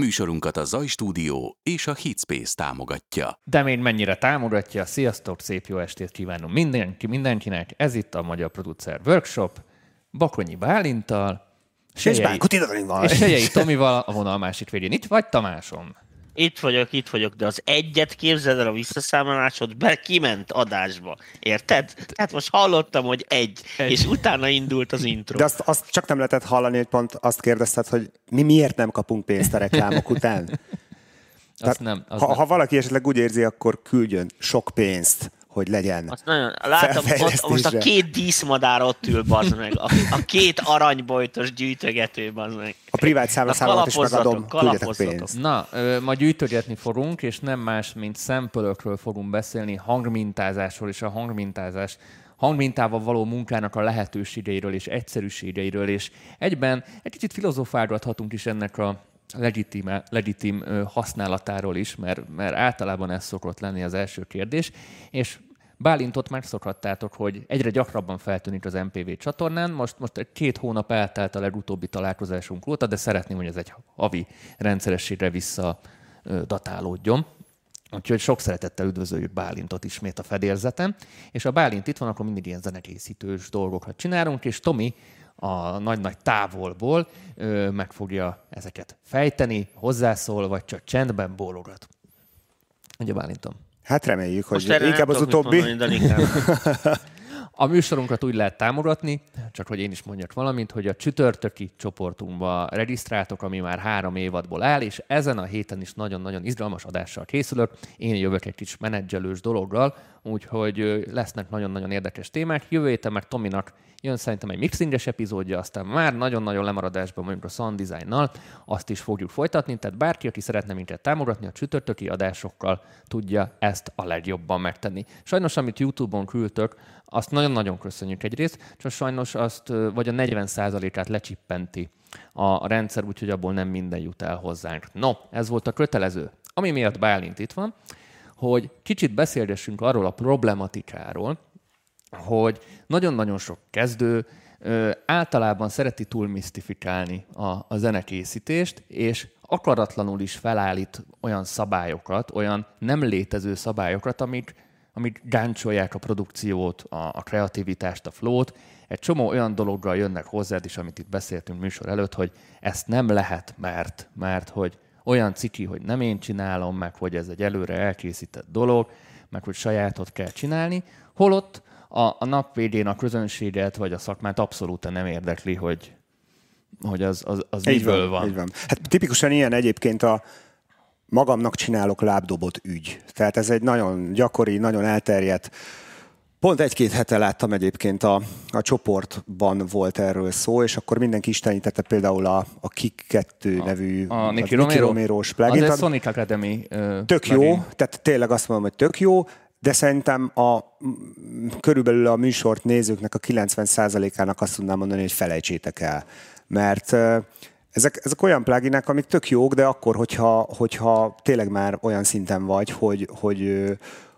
Műsorunkat a Zaj Stúdió és a Hitspace támogatja. De még mennyire támogatja, sziasztok, szép jó estét kívánom mindenki, mindenkinek. Ez itt a Magyar Producer Workshop, Bakonyi Bálintal, és Bánkuti Danival. És Sejei Tomival a vonal másik végén. Itt vagy Tamásom? Itt vagyok, itt vagyok, de az egyet képzeld el a visszaszámolásod, be kiment adásba. Érted? Tehát most hallottam, hogy egy, egy. és utána indult az intro. De azt, azt csak nem lehetett hallani, hogy pont azt kérdezted, hogy mi miért nem kapunk pénzt a reklámok után. azt nem, azt ha, nem. ha valaki esetleg úgy érzi, akkor küldjön sok pénzt hogy legyen. Azt nagyon, látom, ott, most a két díszmadár ott ül, bazd meg. A, a két aranybojtos gyűjtögető, bazd meg. A privát számlaszámot is megadom, küldjetek pénzt. Na, ma gyűjtögetni fogunk, és nem más, mint szempölökről fogunk beszélni, hangmintázásról és a hangmintázás hangmintával való munkának a lehetőségeiről és egyszerűségeiről, és egyben egy kicsit filozofálgathatunk is ennek a legitim, legitim használatáról is, mert, mert általában ez szokott lenni az első kérdés, és Bálintot megszokhattátok, hogy egyre gyakrabban feltűnik az MPV csatornán. Most, most két hónap eltelt a legutóbbi találkozásunk óta, de szeretném, hogy ez egy havi rendszerességre vissza datálódjon. Úgyhogy sok szeretettel üdvözöljük Bálintot ismét a fedélzetem. És a Bálint itt van, akkor mindig ilyen zenekészítős dolgokat csinálunk, és Tomi a nagy-nagy távolból ö, meg fogja ezeket fejteni, hozzászól, vagy csak csendben bólogat. Ugye Bálintom? Hát reméljük, hogy inkább az utóbbi. A műsorunkat úgy lehet támogatni, csak hogy én is mondjak valamit, hogy a csütörtöki csoportunkba regisztráltok, ami már három évadból áll, és ezen a héten is nagyon-nagyon izgalmas adással készülök. Én jövök egy kis menedzselős dologgal, úgyhogy lesznek nagyon-nagyon érdekes témák. Jövő héten meg Tominak jön szerintem egy mixinges epizódja, aztán már nagyon-nagyon lemaradásban mondjuk a sound designnal, azt is fogjuk folytatni, tehát bárki, aki szeretne minket támogatni a csütörtöki adásokkal, tudja ezt a legjobban megtenni. Sajnos, amit YouTube-on küldtök, azt nagyon-nagyon köszönjük egyrészt, csak sajnos azt vagy a 40%-át lecsippenti a rendszer, úgyhogy abból nem minden jut el hozzánk. No, ez volt a kötelező. Ami miatt Bálint itt van, hogy kicsit beszélgessünk arról a problematikáról, hogy nagyon-nagyon sok kezdő általában szereti túl misztifikálni a, a zenekészítést, és akaratlanul is felállít olyan szabályokat, olyan nem létező szabályokat, amik, amik gáncsolják a produkciót, a, a kreativitást, a flót. Egy csomó olyan dologgal jönnek hozzád is, amit itt beszéltünk műsor előtt, hogy ezt nem lehet, mert, mert hogy olyan ciki, hogy nem én csinálom, meg hogy ez egy előre elkészített dolog, meg hogy sajátot kell csinálni, holott a, a nap végén a közönséget vagy a szakmát abszolút nem érdekli, hogy, hogy az, az, az így miből van, van. Így van. Hát tipikusan ilyen egyébként a magamnak csinálok lábdobot ügy. Tehát ez egy nagyon gyakori, nagyon elterjedt Pont egy-két hete láttam egyébként a, a csoportban volt erről szó, és akkor mindenki istenítette például a, a Kik 2 nevű a Nicky Romero, Romero-s plugin. Az egy Sonic Academy uh, Tök plugin. jó, tehát tényleg azt mondom, hogy tök jó, de szerintem a, körülbelül a műsort nézőknek a 90%-ának azt tudnám mondani, hogy felejtsétek el. Mert ezek, ezek olyan pluginek, amik tök jók, de akkor, hogyha, hogyha tényleg már olyan szinten vagy, hogy, hogy,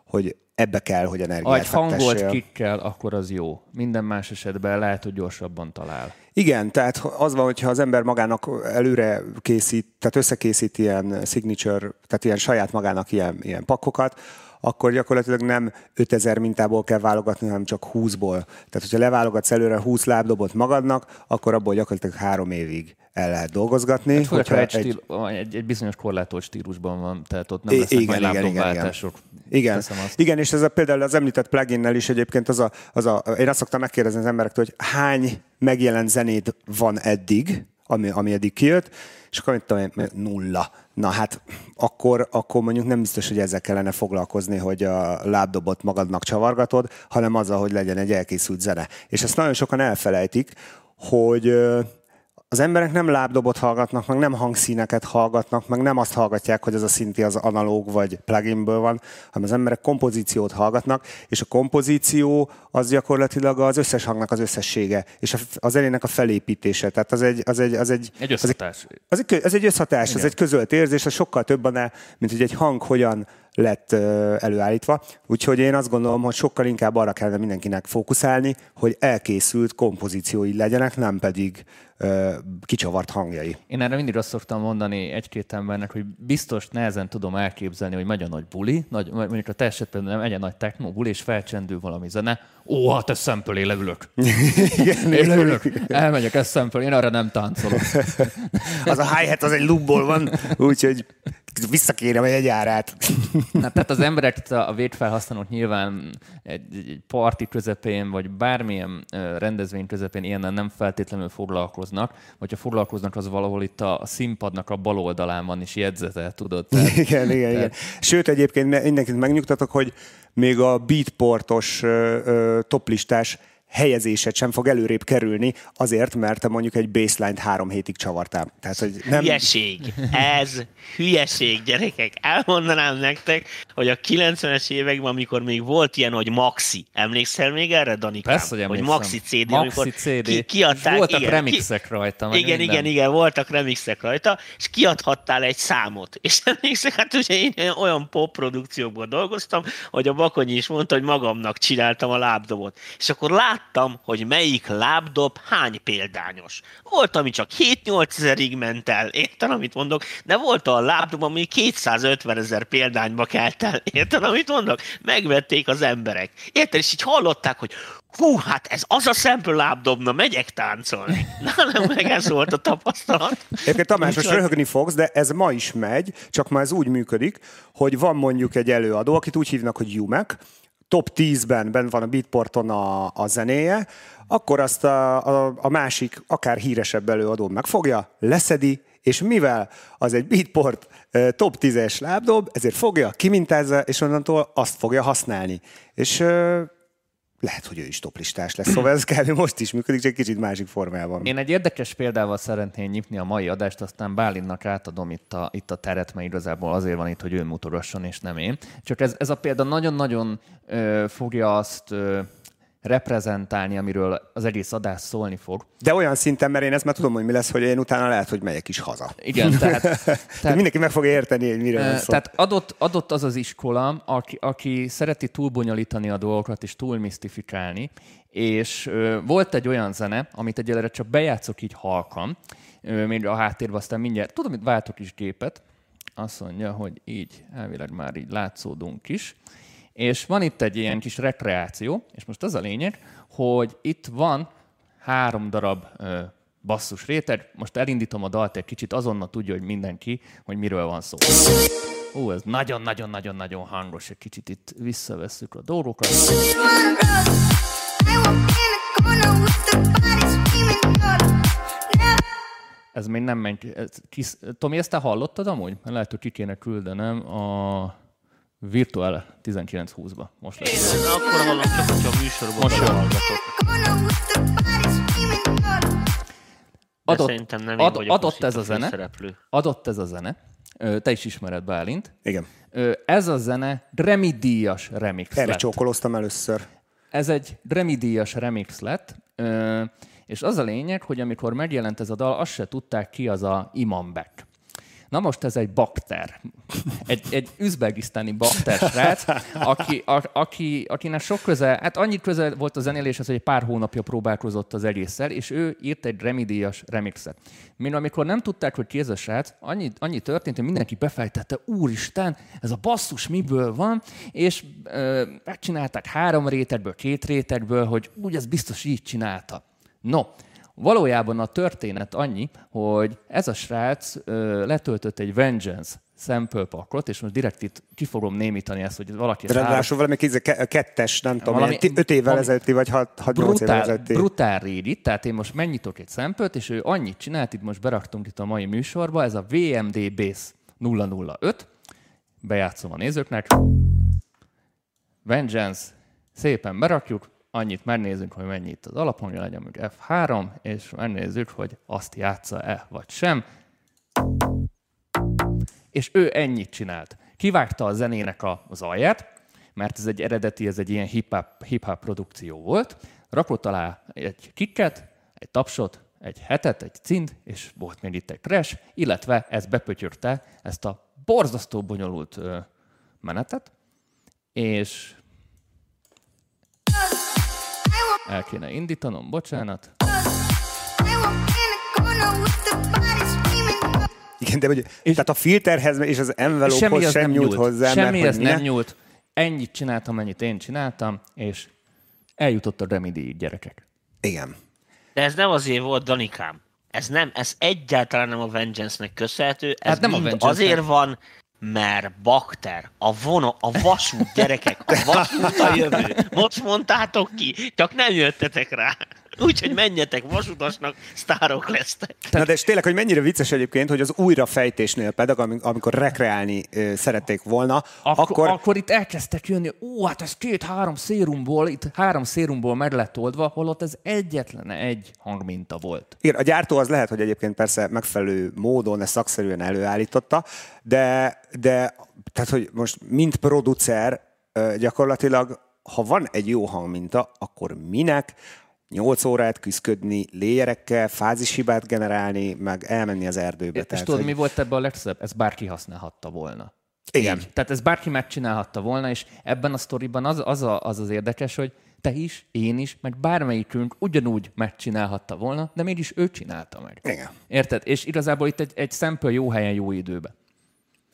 hogy ebbe kell, hogy energiát Ha egy hangolt kikkel, akkor az jó. Minden más esetben lehet, hogy gyorsabban talál. Igen, tehát az van, hogyha az ember magának előre készít, tehát összekészít ilyen signature, tehát ilyen saját magának ilyen, ilyen pakokat, akkor gyakorlatilag nem 5000 mintából kell válogatni, hanem csak 20-ból. Tehát, hogyha leválogatsz előre 20 lábdobot magadnak, akkor abból gyakorlatilag három évig el lehet dolgozgatni. Hát, hogyha egy, egy, stíl, egy, egy bizonyos korlátolt stílusban van, tehát ott nem lesznek igen, majd igen, igen, igen. Igen, és ez a, például az említett pluginnel is egyébként az a, az a, én azt szoktam megkérdezni az emberektől, hogy hány megjelent zenét van eddig, ami, ami eddig kijött, és akkor mit tudom, nulla. Na hát akkor, akkor mondjuk nem biztos, hogy ezzel kellene foglalkozni, hogy a lábdobot magadnak csavargatod, hanem azzal, hogy legyen egy elkészült zene. És ezt nagyon sokan elfelejtik, hogy az emberek nem lábdobot hallgatnak, meg nem hangszíneket hallgatnak, meg nem azt hallgatják, hogy az a szinti az analóg vagy pluginből van, hanem az emberek kompozíciót hallgatnak, és a kompozíció az gyakorlatilag az összes hangnak az összessége, és az zenének a felépítése. Tehát az egy... Az egy, az egy, egy összhatás. Az egy, az egy, az egy összhatás, Igen. az egy közölt érzés, az sokkal több annál, mint hogy egy hang hogyan lett előállítva. Úgyhogy én azt gondolom, hogy sokkal inkább arra kellene mindenkinek fókuszálni, hogy elkészült kompozíciói legyenek, nem pedig kicsavart hangjai. Én erre mindig azt szoktam mondani egy-két embernek, hogy biztos nehezen tudom elképzelni, hogy megy a nagy buli, nagy, mondjuk a te esetben nem egy nagy techno buli, és felcsendül valami zene. Ó, hát ez szempől, én leülök. Igen, én leülök. Elmegyek, ez szempől, én arra nem táncolok. az a hi-hat az egy lubból van, úgyhogy visszakérem egy árát. Na, tehát az emberek, a védfelhasználók nyilván egy, egy parti közepén, vagy bármilyen rendezvény közepén ilyennel nem feltétlenül foglalkoznak, vagy ha foglalkoznak, az valahol itt a, színpadnak a bal oldalán van is jegyzete, tudod? Tehát, igen, igen, tehát... igen. Sőt, egyébként mindenkit megnyugtatok, hogy még a beatportos toplistás helyezésed sem fog előrébb kerülni, azért, mert te mondjuk egy baseline-t három hétig csavartál. Tehát, hogy nem... Hülyeség. Ez hülyeség, gyerekek. Elmondanám nektek, hogy a 90-es években, amikor még volt ilyen, hogy Maxi. Emlékszel még erre, Danikám? Persze, hogy, hogy Maxi CD. Maxi CD. Ki, kiadták, voltak igen, remixek ki, rajta. Igen, minden. igen, igen, voltak remixek rajta, és kiadhattál egy számot. És emlékszek, hát ugye én olyan pop produkciókban dolgoztam, hogy a Bakonyi is mondta, hogy magamnak csináltam a lábdobot. És akkor lát láttam, hogy melyik lábdob hány példányos. Volt, ami csak 7-8 ezerig ment el, érted, amit mondok, de volt a lábdob, ami 250 ezer példányba kelt el, érted, amit mondok? Megvették az emberek. Érted, és így hallották, hogy hú, hát ez az a szempől lábdobna, megyek táncolni. Na, nem, meg ez volt a tapasztalat. Egyébként Tamás, most röhögni fogsz, de ez ma is megy, csak ma ez úgy működik, hogy van mondjuk egy előadó, akit úgy hívnak, hogy Jumek, top 10-ben ben van a Beatporton a, a zenéje, akkor azt a, a, a másik, akár híresebb előadó megfogja, leszedi, és mivel az egy Beatport top 10-es lábdob, ezért fogja, kimintázza, és onnantól azt fogja használni. És lehet, hogy ő is toplistás lesz, szóval ez kell, most is működik, csak kicsit másik formában. Én egy érdekes példával szeretném nyitni a mai adást, aztán Bálinnak átadom itt a, itt a teret, mert igazából azért van itt, hogy ő mutogasson, és nem én. Csak ez, ez a példa nagyon-nagyon ö, fogja azt ö, reprezentálni, amiről az egész adás szólni fog. De olyan szinten, mert én ezt már tudom, hogy mi lesz, hogy én utána lehet, hogy megyek is haza. Igen, tehát... tehát mindenki meg fog érteni, hogy miről szól. Tehát adott, adott az az iskola, aki, aki szereti túlbonyolítani a dolgokat és túlmisztifikálni, és ö, volt egy olyan zene, amit egyelőre csak bejátszok így halkan, ö, még a háttérben aztán mindjárt, tudom, hogy váltok is gépet, azt mondja, hogy így elvileg már így látszódunk is. És van itt egy ilyen kis rekreáció, és most az a lényeg, hogy itt van három darab ö, basszus réteg. Most elindítom a dalt egy kicsit, azonnal tudja, hogy mindenki, hogy miről van szó. Ó, ez nagyon-nagyon-nagyon-nagyon hangos, egy kicsit itt visszavesszük a dolgokat. Ez még nem ment. Tomi, ezt te hallottad amúgy? Lehet, hogy ki kéne küldenem a Virtual 1920-ba. Most lesz. Én akkor hallom, csak hogyha a műsorban Most hallgatok. Adott, szerintem nem ad, adott ez a zene. Szereplő. Adott ez a zene. Te is ismered Bálint. Igen. Ez a zene Remidíjas remix Erre lett. csókoloztam először. Ez egy Remidíjas remix lett, és az a lényeg, hogy amikor megjelent ez a dal, azt se tudták ki az a Imam Beck. Na most ez egy bakter. Egy, egy üzbegisztáni bakter srác, aki, a, aki, akinek sok köze, hát annyi köze volt a zenéléshez, hogy egy pár hónapja próbálkozott az egésszel, és ő írt egy remidíjas remixet. Mint amikor nem tudták, hogy ki ez a srác, annyi, annyi történt, hogy mindenki befejtette, úristen, ez a basszus miből van, és ö, megcsinálták három rétegből, két rétegből, hogy úgy ez biztos így csinálta. No, Valójában a történet annyi, hogy ez a srác ö, letöltött egy Vengeance sample pakot, és most direkt itt ki fogom némítani ezt, hogy valaki... Ráadásul valami kettes, nem tudom, valami, ilyen, öt évvel ezelőtti, vagy hat, hat brutál, évvel ezelőtti. Brutál régi, tehát én most megnyitok egy szempölt, és ő annyit csinált, itt most beraktunk itt a mai műsorba, ez a VMD Base 005, bejátszom a nézőknek. Vengeance, szépen berakjuk, annyit megnézzük, hogy mennyi itt az alapon, legyen mondjuk F3, és megnézzük, hogy azt játsza-e vagy sem. És ő ennyit csinált. Kivágta a zenének az alját, mert ez egy eredeti, ez egy ilyen hip-hop, hip-hop produkció volt, rakott alá egy kikket, egy tapsot, egy hetet, egy cint, és volt még itt egy crash, illetve ez bepötyörte ezt a borzasztó bonyolult menetet, és el kéne indítanom, bocsánat. Igen, de hogy, és tehát a filterhez és az envelope sem nem nyúlt hozzá. Semmi ez nem nyúlt. Ennyit csináltam, mennyit én csináltam, és eljutott a remedy gyerekek. Igen. De ez nem azért volt, Danikám. Ez nem, ez egyáltalán nem a Vengeance-nek köszönhető. Ez hát nem a Vengeance azért van, mert bakter, a vono, a vasút gyerekek, a vasút a jövő. Most mondtátok ki, csak nem jöttetek rá. Úgyhogy menjetek vasutasnak, sztárok lesztek. Na de és tényleg, hogy mennyire vicces egyébként, hogy az újrafejtésnél pedig, amikor rekreálni szerették volna, akkor, akkor... Akkor itt elkezdtek jönni, ó, hát ez két-három szérumból, itt három szérumból meg lett oldva, holott ez egyetlen egy hangminta volt. Igen, a gyártó az lehet, hogy egyébként persze megfelelő módon ezt szakszerűen előállította, de, de tehát, hogy most mint producer gyakorlatilag, ha van egy jó hangminta, akkor minek 8 órát küzdködni, léjerekkel, fázishibát generálni, meg elmenni az erdőbe. És tehát, tudod, hogy... mi volt ebben a legszebb? Ez bárki használhatta volna. Igen. Így. Tehát ez bárki megcsinálhatta volna, és ebben a sztoriban az az, a, az, az érdekes, hogy te is, én is, meg bármelyikünk ugyanúgy megcsinálhatta volna, de mégis ő csinálta meg. Igen. Érted? És igazából itt egy, egy szempől jó helyen, jó időben.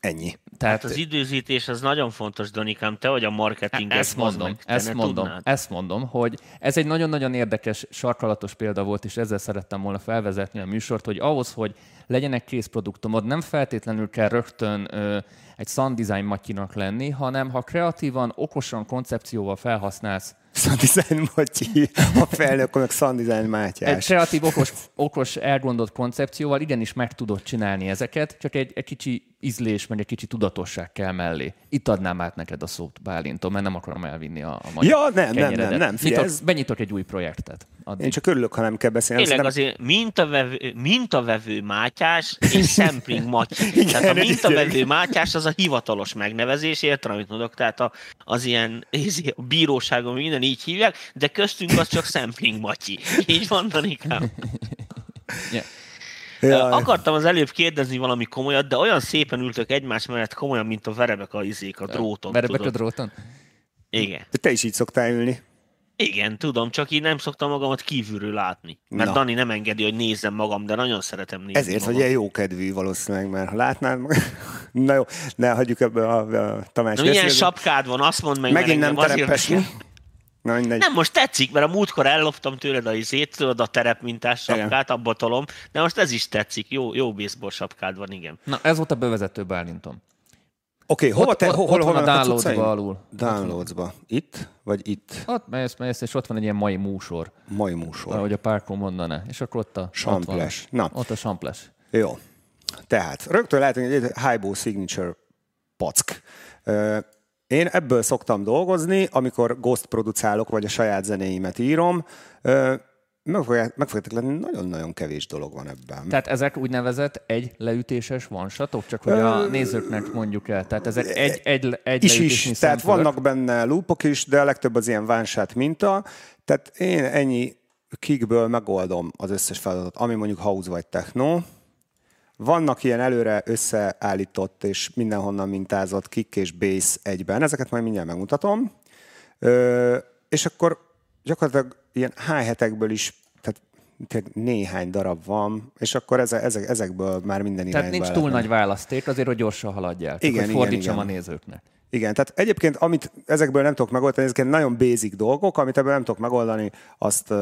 Ennyi. Tehát hát az időzítés az nagyon fontos, Donikám, te vagy a marketing. Ezt mondom, meg, ezt mondom, tudnád. ezt mondom, hogy ez egy nagyon-nagyon érdekes, sarkalatos példa volt, és ezzel szerettem volna felvezetni a műsort, hogy ahhoz, hogy legyen egy készproduktumod, nem feltétlenül kell rögtön ö, egy sound design matyinak lenni, hanem ha kreatívan, okosan, koncepcióval felhasználsz Design Matyi, a felnök, meg Design Mátyás. Egy kreatív, okos, okos elgondolt koncepcióval igenis meg tudod csinálni ezeket, csak egy, egy kicsi ízlés, meg egy kicsi tudatosság kell mellé. Itt adnám át neked a szót, Bálintom, mert nem akarom elvinni a, a magyar Ja, nem, nem, nem, nem. Nyitok, ez... Benyitok egy új projektet. Addig. Én csak örülök, ha nem kell beszélni. Tényleg azért mintavevő, mintavevő Mátyás és sampling Matyi. Igen, tehát a mintavevő Mátyás az a hivatalos megnevezés, értem, amit mondok, tehát a, az ilyen a bíróságon minden így hívják, de köztünk az csak sampling Matyi. Így van, Danikám? yeah. Ja. Akartam az előbb kérdezni valami komolyat, de olyan szépen ültök egymás mellett komolyan, mint a verebek a izék a dróton. Verebek tudod? a dróton? Igen. De te is így szoktál ülni. Igen, tudom, csak így nem szoktam magamat kívülről látni. Mert Na. Dani nem engedi, hogy nézzem magam, de nagyon szeretem nézni Ezért magam. vagy ilyen jókedvű valószínűleg, mert ha látnád Na jó, ne hagyjuk ebbe a, a Tamás Na, milyen sapkád van, azt mondd meg. Megint nem terepesni. Na, Nem, most tetszik, mert a múltkor elloptam tőled a izét, tudod, a terepmintás sapkát, abba tolom, de most ez is tetszik, jó, jó baseball sapkád van, igen. Na, ez volt a bevezető Bálintom. Oké, okay, hova te, ott, hol, ott van a downloads-ba alul. Downloads-ba. Itt? Vagy itt? Ott mész, mész, és ott van egy ilyen mai músor. Mai músor. Ahogy a párkó mondaná. És akkor ott a... Samples. Na. Ott a samples. Jó. Tehát, rögtön hogy egy Highball Signature pack. Én ebből szoktam dolgozni, amikor ghost producálok, vagy a saját zenéimet írom. Meg, fogjátok lenni, nagyon-nagyon kevés dolog van ebben. Tehát ezek úgynevezett egy leütéses vansatok, csak hogy a nézőknek mondjuk el. Tehát ezek egy, egy, egy is is, tehát vannak benne loopok is, de a legtöbb az ilyen vánsát minta. Tehát én ennyi kickből megoldom az összes feladatot, ami mondjuk house vagy techno. Vannak ilyen előre összeállított és mindenhonnan mintázott kick és bass egyben, ezeket majd mindjárt megmutatom. Ö, és akkor gyakorlatilag ilyen hi is tehát néhány darab van, és akkor ezek, ezek, ezekből már minden Tehát nincs túl nagy választék, azért, hogy gyorsan haladjál. Igen, Csak, hogy fordítsam igen, igen. a nézőknek. Igen, tehát egyébként, amit ezekből nem tudok megoldani, ezek nagyon basic dolgok, amit ebből nem tudok megoldani, azt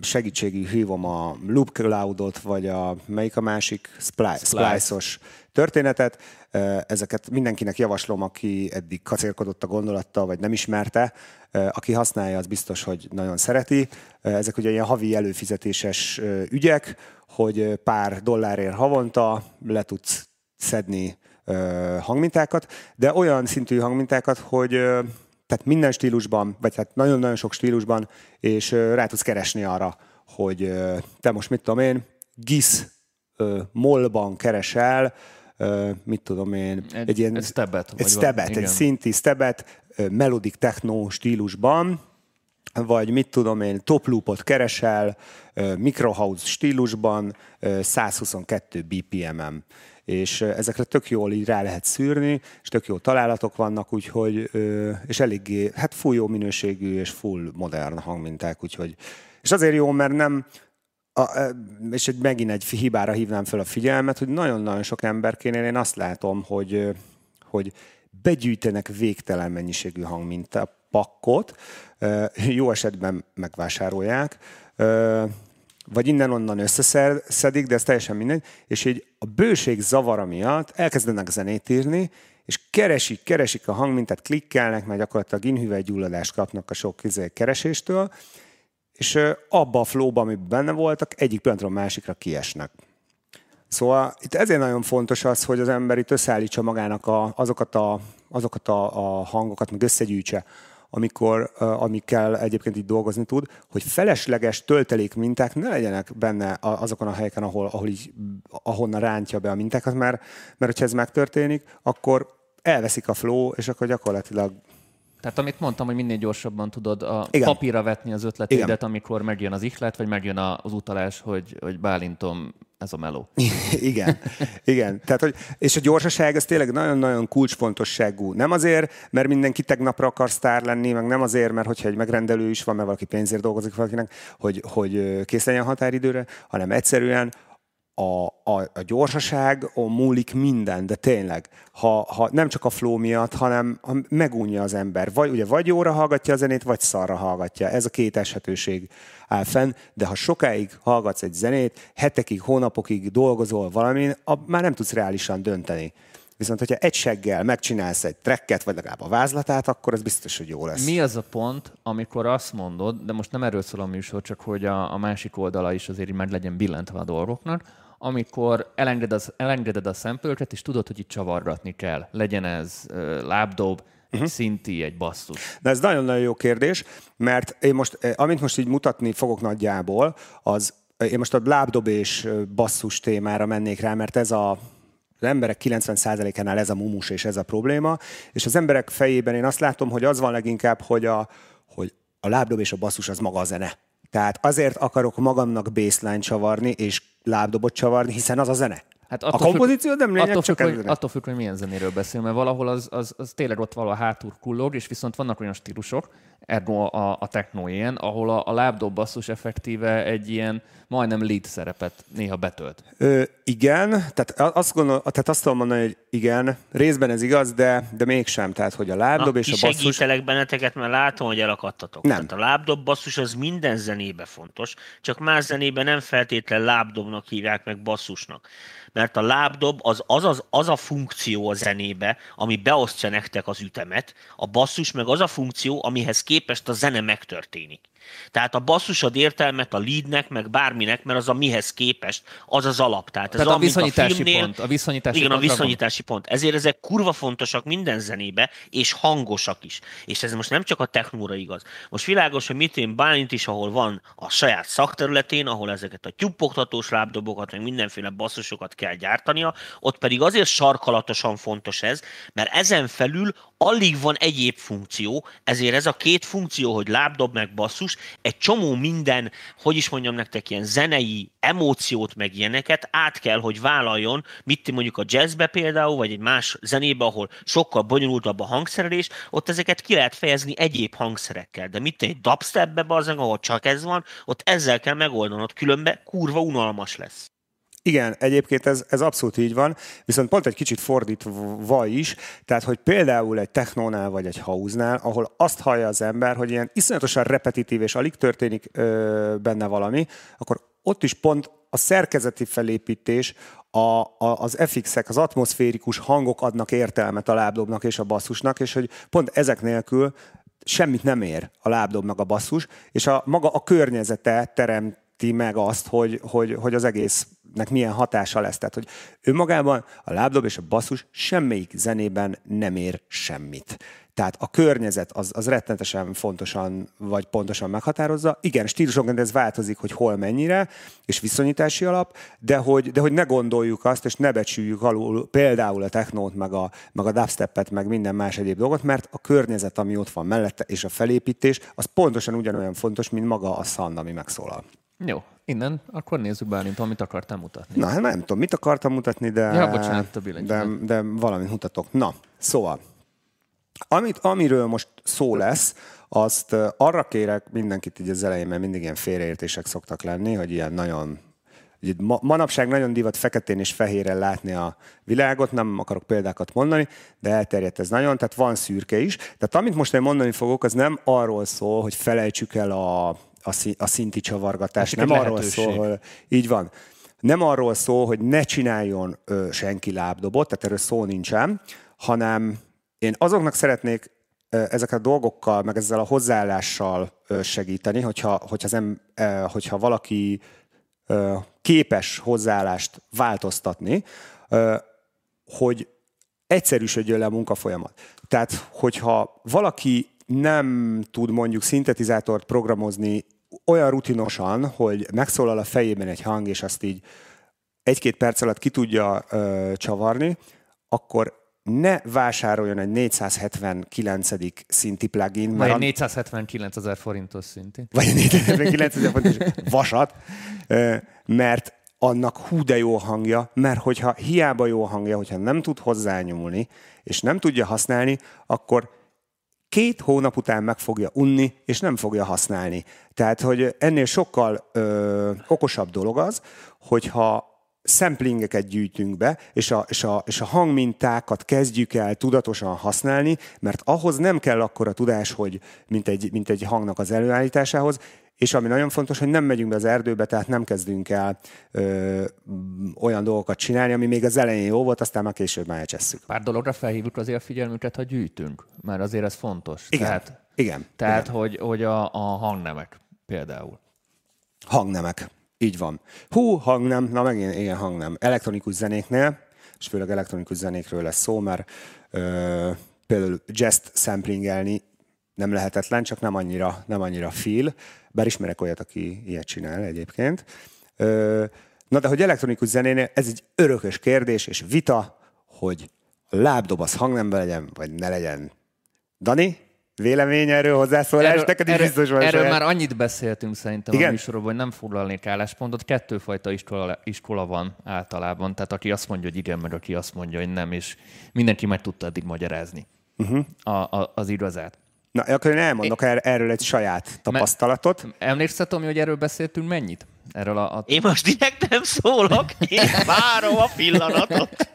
segítségi hívom a Loop Cloudot, vagy a melyik a másik Splice, Splice-os történetet. Ezeket mindenkinek javaslom, aki eddig kacérkodott a gondolattal, vagy nem ismerte. Aki használja, az biztos, hogy nagyon szereti. Ezek ugye ilyen havi előfizetéses ügyek, hogy pár dollárért havonta le tudsz szedni hangmintákat, de olyan szintű hangmintákat, hogy tehát minden stílusban, vagy hát nagyon-nagyon sok stílusban, és rá tudsz keresni arra, hogy te most mit tudom én, GIS molban keresel, mit tudom én, egy, egy ilyen... Egy stebet. Egy stebet, egy szinti stebet, melodic techno stílusban, vagy mit tudom én, top loopot keresel, microhouse stílusban, 122 BPM-en és ezekre tök jól így rá lehet szűrni, és tök jó találatok vannak, úgyhogy, és eléggé, hát full jó minőségű és full modern hangminták, úgyhogy, és azért jó, mert nem, a, és egy, megint egy hibára hívnám fel a figyelmet, hogy nagyon-nagyon sok emberkénél én azt látom, hogy, hogy begyűjtenek végtelen mennyiségű hangmintapakkot, jó esetben megvásárolják, vagy innen-onnan összeszedik, de ez teljesen mindegy, és így a bőség zavara miatt elkezdenek zenét írni, és keresik, keresik a hangmintát, klikkelnek, mert gyakorlatilag inhüvelygyulladást kapnak a sok izé kereséstől, és abba a flóba, amiben benne voltak, egyik pillanatról másikra kiesnek. Szóval itt ezért nagyon fontos az, hogy az ember itt összeállítsa magának a, azokat, a, azokat a, a hangokat, meg összegyűjtse, amikor, amikkel egyébként így dolgozni tud, hogy felesleges töltelék minták ne legyenek benne azokon a helyeken, ahol, ahol így, ahonnan rántja be a mintákat, mert, mert hogyha ez megtörténik, akkor elveszik a flow, és akkor gyakorlatilag tehát amit mondtam, hogy minél gyorsabban tudod a Igen. papírra vetni az ötletédet, Igen. amikor megjön az ihlet, vagy megjön az utalás, hogy, hogy Bálintom, ez a meló. Igen, igen. Tehát, hogy, és a gyorsaság ez tényleg nagyon-nagyon kulcsfontosságú. Nem azért, mert mindenki tegnapra akar sztár lenni, meg nem azért, mert hogyha egy megrendelő is van, mert valaki pénzért dolgozik valakinek, hogy, hogy kész legyen határidőre, hanem egyszerűen a, a, a gyorsaság a múlik minden, de tényleg, ha, ha nem csak a flow miatt, hanem ha megunja az ember. Vagy, ugye vagy jóra hallgatja a zenét, vagy szarra hallgatja. Ez a két eshetőség áll fenn, de ha sokáig hallgatsz egy zenét, hetekig, hónapokig dolgozol valamin, már nem tudsz reálisan dönteni. Viszont, hogyha egy seggel megcsinálsz egy trekket, vagy legalább a vázlatát, akkor ez biztos, hogy jó lesz. Mi az a pont, amikor azt mondod, de most nem erről szól a műsor, csak hogy a, a másik oldala is azért meg legyen billentve a dolgoknak, amikor elengeded, az, elengeded a szempölket, és tudod, hogy itt csavargatni kell. Legyen ez lábdob, uh-huh. szinti, egy basszus. De ez nagyon-nagyon jó kérdés, mert én most, amint most így mutatni fogok nagyjából, az én most a lábdob és basszus témára mennék rá, mert ez a az emberek 90%-ánál ez a mumus és ez a probléma, és az emberek fejében én azt látom, hogy az van leginkább, hogy a, hogy a lábdob és a basszus az maga a zene. Tehát azért akarok magamnak baseline csavarni, és lábdobot csavarni, hiszen az a zene. Hát a kompozíció függ, nem lényeg, attól csak függ, hogy, attól függ, hogy milyen zenéről beszél, mert valahol az, az, az tényleg ott valahol hátul kullog, és viszont vannak olyan stílusok, ergo a, a techno ilyen, ahol a, a lábdob basszus effektíve egy ilyen majdnem lead szerepet néha betölt. Ö, igen, tehát azt, gondol, tehát azt tudom mondani, hogy igen, részben ez igaz, de, de mégsem, tehát hogy a lábdob Na, és a basszus... segítelek benneteket, mert látom, hogy elakadtatok. Nem. Tehát a lábdob basszus az minden zenébe fontos, csak más zenében nem feltétlen lábdobnak hívják meg basszusnak mert a lábdob az, az, az, az a funkció a zenébe, ami beosztja nektek az ütemet, a basszus meg az a funkció, amihez képest a zene megtörténik. Tehát a basszusod értelmet a leadnek, meg bárminek, mert az a mihez képest, az az alap. Tehát, ez Tehát a viszonyítási a filmnél, pont. A viszonyítási igen, pont a viszonyítási pont. Ezért ezek kurva fontosak minden zenébe, és hangosak is. És ez most nem csak a technóra igaz. Most világos, hogy mit én Bálint is, ahol van a saját szakterületén, ahol ezeket a tyúppogtatós lábdobokat, meg mindenféle basszusokat kell gyártania, ott pedig azért sarkalatosan fontos ez, mert ezen felül alig van egyéb funkció, ezért ez a két funkció, hogy lábdob meg basszus, egy csomó minden, hogy is mondjam nektek, ilyen zenei emóciót meg ilyeneket át kell, hogy vállaljon, mit mondjuk a jazzbe például, vagy egy más zenébe, ahol sokkal bonyolultabb a hangszerelés, ott ezeket ki lehet fejezni egyéb hangszerekkel. De mit egy dubstepbe, azon, ahol csak ez van, ott ezzel kell megoldanod, különben kurva unalmas lesz. Igen, egyébként ez, ez abszolút így van, viszont pont egy kicsit fordítva is, tehát hogy például egy technónál vagy egy house ahol azt hallja az ember, hogy ilyen iszonyatosan repetitív és alig történik ö, benne valami, akkor ott is pont a szerkezeti felépítés, a, a, az FX-ek, az atmoszférikus hangok adnak értelmet a lábdobnak és a basszusnak, és hogy pont ezek nélkül semmit nem ér a lábdob meg a basszus, és a maga a környezete teremti meg azt, hogy, hogy, hogy az egész nek milyen hatása lesz. Tehát, hogy önmagában a lábdob és a basszus semmelyik zenében nem ér semmit. Tehát a környezet az, az rettenetesen fontosan vagy pontosan meghatározza. Igen, stílusonként ez változik, hogy hol mennyire, és viszonyítási alap, de hogy, de hogy ne gondoljuk azt, és ne becsüljük alul például a technót, meg a, meg a dubstepet, meg minden más egyéb dolgot, mert a környezet, ami ott van mellette, és a felépítés, az pontosan ugyanolyan fontos, mint maga a szand, ami megszólal. Jó, innen akkor nézzük Bálint, amit akartam mutatni. Na, nem tudom, mit akartam mutatni, de, Ja, bocsánat, a de, de valamit mutatok. Na, szóval, amit, amiről most szó lesz, azt arra kérek mindenkit így az elején, mert mindig ilyen félreértések szoktak lenni, hogy ilyen nagyon Ugye ma, manapság nagyon divat feketén és fehéren látni a világot, nem akarok példákat mondani, de elterjedt ez nagyon, tehát van szürke is. Tehát amit most én mondani fogok, az nem arról szól, hogy felejtsük el a, a, szí- a szinti csavargatást, Ez csak nem arról szól, hogy így van. Nem arról szól, hogy ne csináljon ö, senki lábdobot, tehát erről szó nincsen, hanem én azoknak szeretnék ö, ezekkel a dolgokkal, meg ezzel a hozzáállással ö, segíteni, hogyha, hogyha, az em, ö, hogyha valaki ö, képes hozzáállást változtatni, ö, hogy egyszerűsödjön le a munkafolyamat. Tehát, hogyha valaki nem tud mondjuk szintetizátort programozni olyan rutinosan, hogy megszólal a fejében egy hang, és azt így egy-két perc alatt ki tudja ö, csavarni, akkor ne vásároljon egy 479. szinti plugin, Vagy mert egy an- 479 ezer forintos szintén. vagy egy 479 ezer fontos vasat, mert annak hú de jó hangja, mert hogyha hiába jó hangja, hogyha nem tud hozzányúlni, és nem tudja használni, akkor két hónap után meg fogja unni, és nem fogja használni. Tehát, hogy ennél sokkal ö, okosabb dolog az, hogyha samplingeket gyűjtünk be, és a, és, a, és a hangmintákat kezdjük el tudatosan használni, mert ahhoz nem kell akkora tudás, hogy mint egy, mint egy hangnak az előállításához, és ami nagyon fontos, hogy nem megyünk be az erdőbe, tehát nem kezdünk el ö, olyan dolgokat csinálni, ami még az elején jó volt, aztán már később már elcsesszük. Pár dologra felhívjuk azért a figyelmüket, ha gyűjtünk, mert azért ez fontos. Igen, Tehát, igen, tehát igen. Hogy, hogy a, a hangnemek például. Hangnemek. Így van. Hú, hangnem, na megint igen, hangnem. Elektronikus zenéknél, és főleg elektronikus zenékről lesz szó, mert ö, például jazz samplingelni nem lehetetlen, csak nem annyira, nem annyira feel, bár ismerek olyat, aki ilyet csinál egyébként. Na de hogy elektronikus zenénél, ez egy örökös kérdés és vita, hogy a lábdob az hangnemben legyen, vagy ne legyen. Dani, vélemény erről, hozzászólás? Neked is biztos van erről saját. már annyit beszéltünk szerintem Igen? a műsorban, hogy nem foglalnék álláspontot. Kettőfajta iskola, iskola van általában. Tehát aki azt mondja, hogy igen, meg aki azt mondja, hogy nem, és mindenki meg tudta addig magyarázni uh-huh. a, a, az igazát. Na, akkor én elmondok er- erről egy saját tapasztalatot. Emlékszel, Tomi, hogy erről beszéltünk mennyit? Erről a, a... Én most direkt nem szólok, én várom a pillanatot.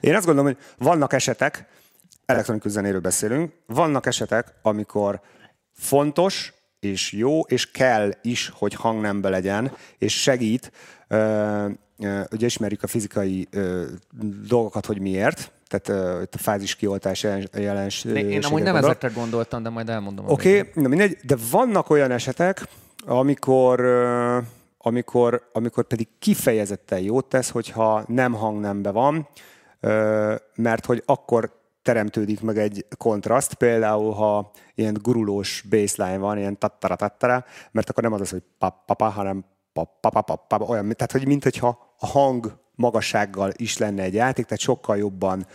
Én azt gondolom, hogy vannak esetek, elektronikus zenéről beszélünk, vannak esetek, amikor fontos és jó, és kell is, hogy hangnembe legyen, és segít. Ugye ismerjük a fizikai dolgokat, hogy miért, tehát itt a fázis kioltás jelen- jelenséget. Én amúgy nem ezekre gondoltam, de majd elmondom. Oké, okay, na mindegy, de vannak olyan esetek, amikor, ö, amikor, amikor pedig kifejezetten jót tesz, hogyha nem hangnembe van, ö, mert hogy akkor teremtődik meg egy kontraszt, például ha ilyen gurulós baseline van, ilyen tattara tattara, mert akkor nem az az, hogy papa, hanem olyan, tehát hogy mintha a hang magassággal is lenne egy játék, tehát sokkal jobban,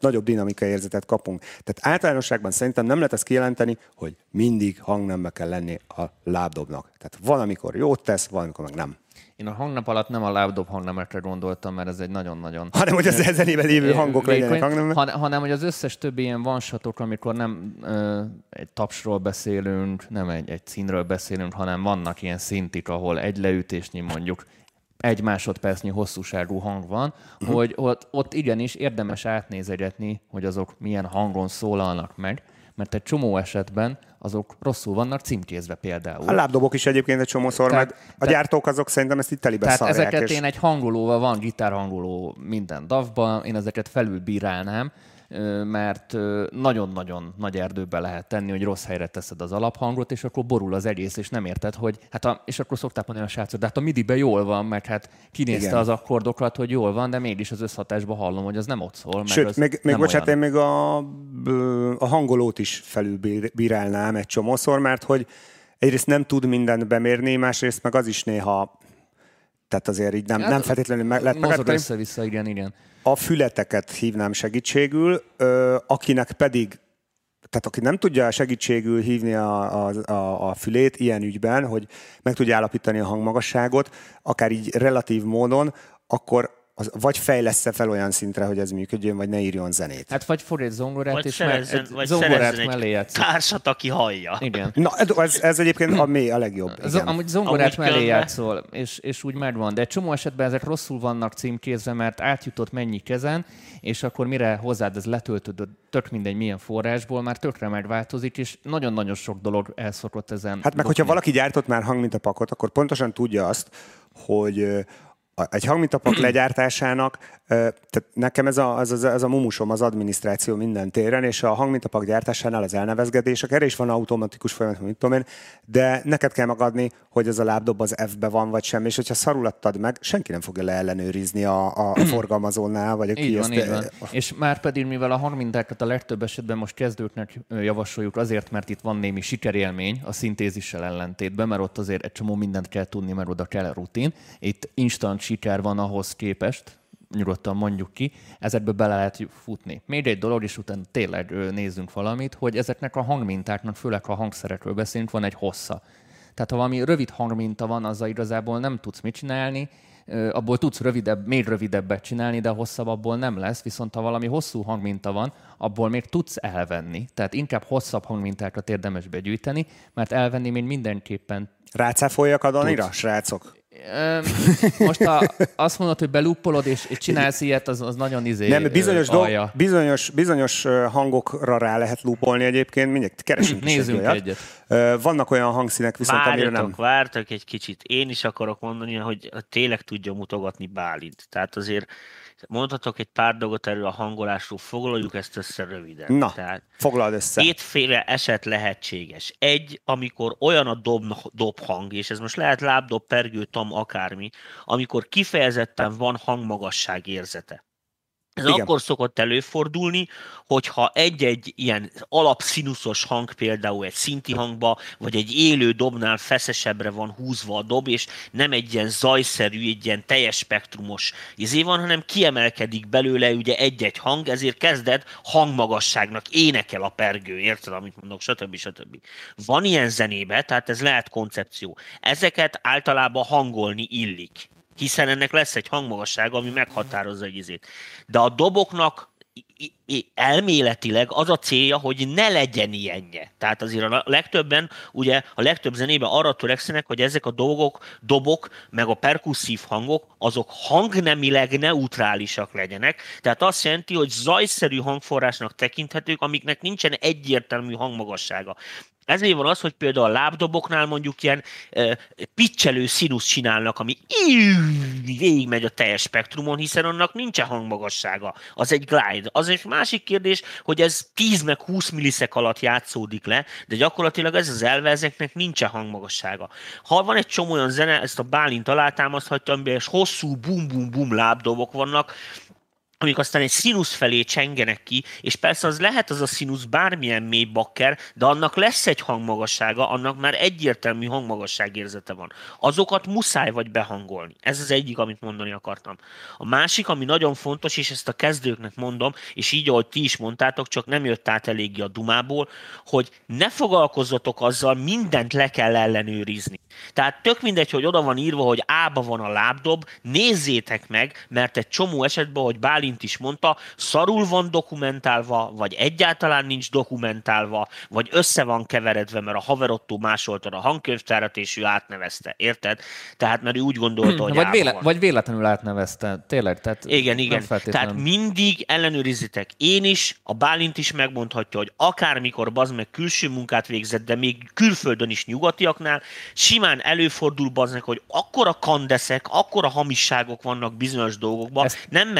nagyobb dinamikai érzetet kapunk. Tehát általánosságban szerintem nem lehet ezt kijelenteni, hogy mindig hangnembe kell lenni a lábdobnak. Tehát van, amikor jót tesz, van, amikor meg nem. Én a hangnap alatt nem a lábdob hangnemekre gondoltam, mert ez egy nagyon-nagyon... Hanem, hogy az ezenével lévő hangok legyenek hangnembe. han, hanem, hogy az összes többi ilyen vansatok, amikor nem ö, egy tapsról beszélünk, nem egy, egy színről beszélünk, hanem vannak ilyen szintik, ahol egy leütésnyi mondjuk egy másodpercnyi hosszúságú hang van, uh-huh. hogy ott, ott igenis érdemes átnézegetni, hogy azok milyen hangon szólalnak meg, mert egy csomó esetben azok rosszul vannak címkézve például. A lábdobok is egyébként egy csomószor, Tehát- meg a tehát- gyártók azok szerintem ezt itt telibe Tehát ezeket és... én egy hangolóval, van gitárhangoló minden davban, én ezeket felülbírálnám, mert nagyon-nagyon nagy erdőbe lehet tenni, hogy rossz helyre teszed az alaphangot, és akkor borul az egész, és nem érted, hogy hát a, és akkor szokták mondani a srácok, de hát a midibe jól van, meg hát kinézte Igen. az akkordokat, hogy jól van, de mégis az összhatásban hallom, hogy az nem ott szól. Meg Sőt, még nem bocsánat, olyan. én még a, a hangolót is felülbírálnám egy csomószor, mert hogy egyrészt nem tud mindent bemérni, másrészt meg az is néha tehát azért így nem, Hát, nem feltétlenül meg lehet Mozog megállítani. össze-vissza, igen, igen. A fületeket hívnám segítségül, ö, akinek pedig tehát aki nem tudja segítségül hívni a, a, a, a fülét ilyen ügyben, hogy meg tudja állapítani a hangmagasságot, akár így relatív módon, akkor az vagy fejlesz fel olyan szintre, hogy ez működjön, vagy ne írjon zenét. Hát vagy for egy zongorát, Vagy és szerezzen, meg, vagy zongorát szerezzen mellé egy játszik. társat, aki hallja. Igen. Na, ez, ez egyébként a mély, a legjobb. Az, igen. amúgy zongorát Amúgy mellé különben- játszol, és, és úgy megvan. De egy csomó esetben ezek rosszul vannak címkézve, mert átjutott mennyi kezen, és akkor mire hozzád ez letöltődött, tök mindegy milyen forrásból, már tökre megváltozik, és nagyon-nagyon sok dolog elszokott ezen. Hát meg, hogyha valaki gyártott már hangmintapakot, akkor pontosan tudja azt, hogy a- egy hangmintapak legyártásának, tehát nekem ez a, ez, az, ez a mumusom, az adminisztráció minden téren, és a hangmintapak gyártásánál az elnevezgetések, erre is van automatikus folyamat, mit tudom én, de neked kell megadni, hogy ez a lábdob az F-be van, vagy sem, és hogyha szarul adtad meg, senki nem fogja leellenőrizni a, a, a forgalmazónál, vagy aki Így van, ezt, így van. És már pedig, mivel a hangmintákat a legtöbb esetben most kezdőknek javasoljuk azért, mert itt van némi sikerélmény a szintézissel ellentétben, mert ott azért egy csomó mindent kell tudni, mert oda kell rutin. Itt instant siker van ahhoz képest, nyugodtan mondjuk ki, ezekbe bele lehet futni. Még egy dolog, és utána tényleg nézzünk valamit, hogy ezeknek a hangmintáknak, főleg ha hangszerekről beszélünk, van egy hossza. Tehát ha valami rövid hangminta van, azzal igazából nem tudsz mit csinálni, abból tudsz rövidebb, még rövidebbet csinálni, de hosszabb abból nem lesz, viszont ha valami hosszú hangminta van, abból még tudsz elvenni. Tehát inkább hosszabb hangmintákat érdemes begyűjteni, mert elvenni még mindenképpen Rácáfoljak a Danira, srácok? Most ha azt mondod, hogy belúppolod és, és csinálsz ilyet, az, az nagyon izé Nem, bizonyos, ö, do- bizonyos, bizonyos hangokra rá lehet lúpolni egyébként, mindjárt keresünk is Nézzünk egy olyat. egyet. Vannak olyan hangszínek viszont, amire Várjatok, nem. vártak egy kicsit. Én is akarok mondani, hogy tényleg tudja mutogatni Bálint. Tehát azért mondhatok egy pár dolgot erről a hangolásról, foglaljuk ezt össze röviden. Na, Tehát foglald össze. Kétféle eset lehetséges. Egy, amikor olyan a dob, dobhang, és ez most lehet lábdob, pergő, tam, akármi, amikor kifejezetten van hangmagasság érzete. Ez Igen. Akkor szokott előfordulni, hogyha egy-egy ilyen alapszínuszos hang például egy szinti hangba, vagy egy élő dobnál feszesebbre van húzva a dob, és nem egy ilyen zajszerű, egy ilyen teljes spektrumos izé van, hanem kiemelkedik belőle ugye egy-egy hang, ezért kezded hangmagasságnak énekel a pergő, érted, amit mondok, stb. stb. Van ilyen zenébe, tehát ez lehet koncepció. Ezeket általában hangolni illik hiszen ennek lesz egy hangmagassága, ami meghatározza egy izét. De a doboknak elméletileg az a célja, hogy ne legyen ilyenje. Tehát azért a legtöbben, ugye a legtöbb zenében arra törekszenek, hogy ezek a dolgok, dobok, meg a perkusszív hangok, azok hangnemileg neutrálisak legyenek. Tehát azt jelenti, hogy zajszerű hangforrásnak tekinthetők, amiknek nincsen egyértelmű hangmagassága. Ezért van az, hogy például a lábdoboknál mondjuk ilyen uh, pitchelő színusz csinálnak, ami végigmegy a teljes spektrumon, hiszen annak nincsen hangmagassága. Az egy glide. Az egy másik kérdés, hogy ez 10 meg 20 milliszek alatt játszódik le, de gyakorlatilag ez az elve, ezeknek nincsen hangmagassága. Ha van egy csomó olyan zene, ezt a Bálint alátámaszthatja, amiben hosszú bum-bum-bum lábdobok vannak, amik aztán egy színusz felé csengenek ki, és persze az lehet az a színusz bármilyen mély bakker, de annak lesz egy hangmagassága, annak már egyértelmű hangmagasságérzete van. Azokat muszáj vagy behangolni. Ez az egyik, amit mondani akartam. A másik, ami nagyon fontos, és ezt a kezdőknek mondom, és így, ahogy ti is mondtátok, csak nem jött át eléggé a dumából, hogy ne foglalkozzatok azzal, mindent le kell ellenőrizni. Tehát tök mindegy, hogy oda van írva, hogy A-ba van a lábdob, nézzétek meg, mert egy csomó esetben, hogy Bálint is mondta, szarul van dokumentálva, vagy egyáltalán nincs dokumentálva, vagy össze van keveredve, mert a haverottó másolta a hangkönyvtárat, és ő átnevezte. Érted? Tehát, mert ő úgy gondolta, hogy Vagy, véle, vagy véletlenül átnevezte. Tényleg, tehát Igen, igen. Tehát mindig ellenőrizitek. Én is, a Bálint is megmondhatja, hogy akármikor bazd meg külső munkát végzett, de még külföldön is nyugatiaknál, simán előfordul bazd meg, hogy akkora kandeszek, akkora hamisságok vannak bizonyos dolgokban, Ezt- nem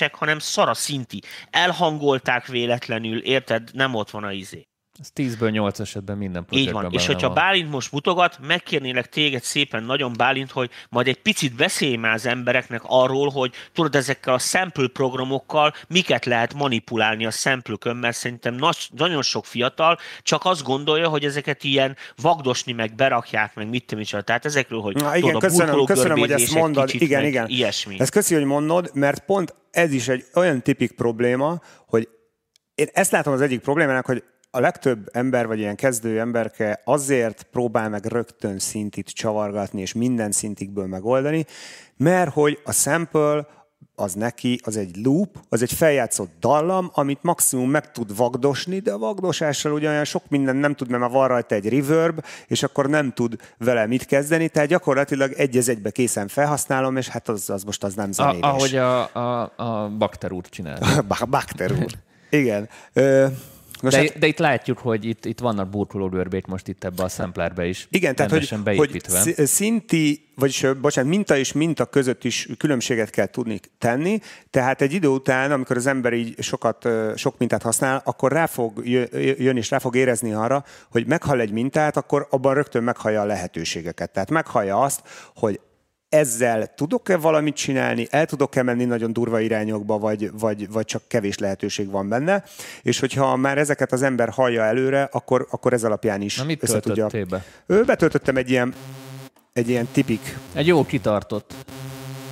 melléütések, hanem szara szinti. Elhangolták véletlenül, érted? Nem ott van a izé. Ez 10-ből 8 esetben minden Így van. És hogyha van. Bálint most mutogat, megkérnélek téged szépen nagyon Bálint, hogy majd egy picit beszélj már az embereknek arról, hogy tudod, ezekkel a sample programokkal miket lehet manipulálni a sample mert szerintem nagy, nagyon sok fiatal csak azt gondolja, hogy ezeket ilyen vagdosni, meg berakják, meg mit tudom is. Tehát ezekről, hogy Na, igen, tudod, a köszönöm, burkoló köszönöm, hogy ezt mondod. Kicsit, igen, igen. Ilyesmi. Ez köszi, hogy mondod, mert pont ez is egy olyan tipik probléma, hogy én ezt látom az egyik problémának, hogy a legtöbb ember, vagy ilyen kezdő emberke azért próbál meg rögtön szintit csavargatni, és minden szintikből megoldani, mert hogy a sample az neki, az egy loop, az egy feljátszott dallam, amit maximum meg tud vagdosni, de a vagdosással ugye olyan sok minden nem tud, mert már van rajta egy reverb, és akkor nem tud vele mit kezdeni, tehát gyakorlatilag egy az egybe készen felhasználom, és hát az, az most az nem zenédes. A, ahogy a, a, a Bakter úr csinál. Bakter úr. Igen. Ö, most de, hát, de itt látjuk, hogy itt, itt vannak burkológörbék most itt ebbe a szemplerbe is. Igen, tehát hogy, beépítve. hogy szinti, vagyis bocsánat, minta és minta között is különbséget kell tudni tenni, tehát egy idő után, amikor az ember így sokat, sok mintát használ, akkor rá fog jönni és rá fog érezni arra, hogy meghall egy mintát, akkor abban rögtön meghallja a lehetőségeket. Tehát meghallja azt, hogy ezzel tudok-e valamit csinálni, el tudok-e menni nagyon durva irányokba, vagy, vagy, vagy csak kevés lehetőség van benne. És hogyha már ezeket az ember hallja előre, akkor, akkor ez alapján is Na mit össze tudja. Be? Ő betöltöttem egy ilyen, egy ilyen tipik. Egy jó kitartott.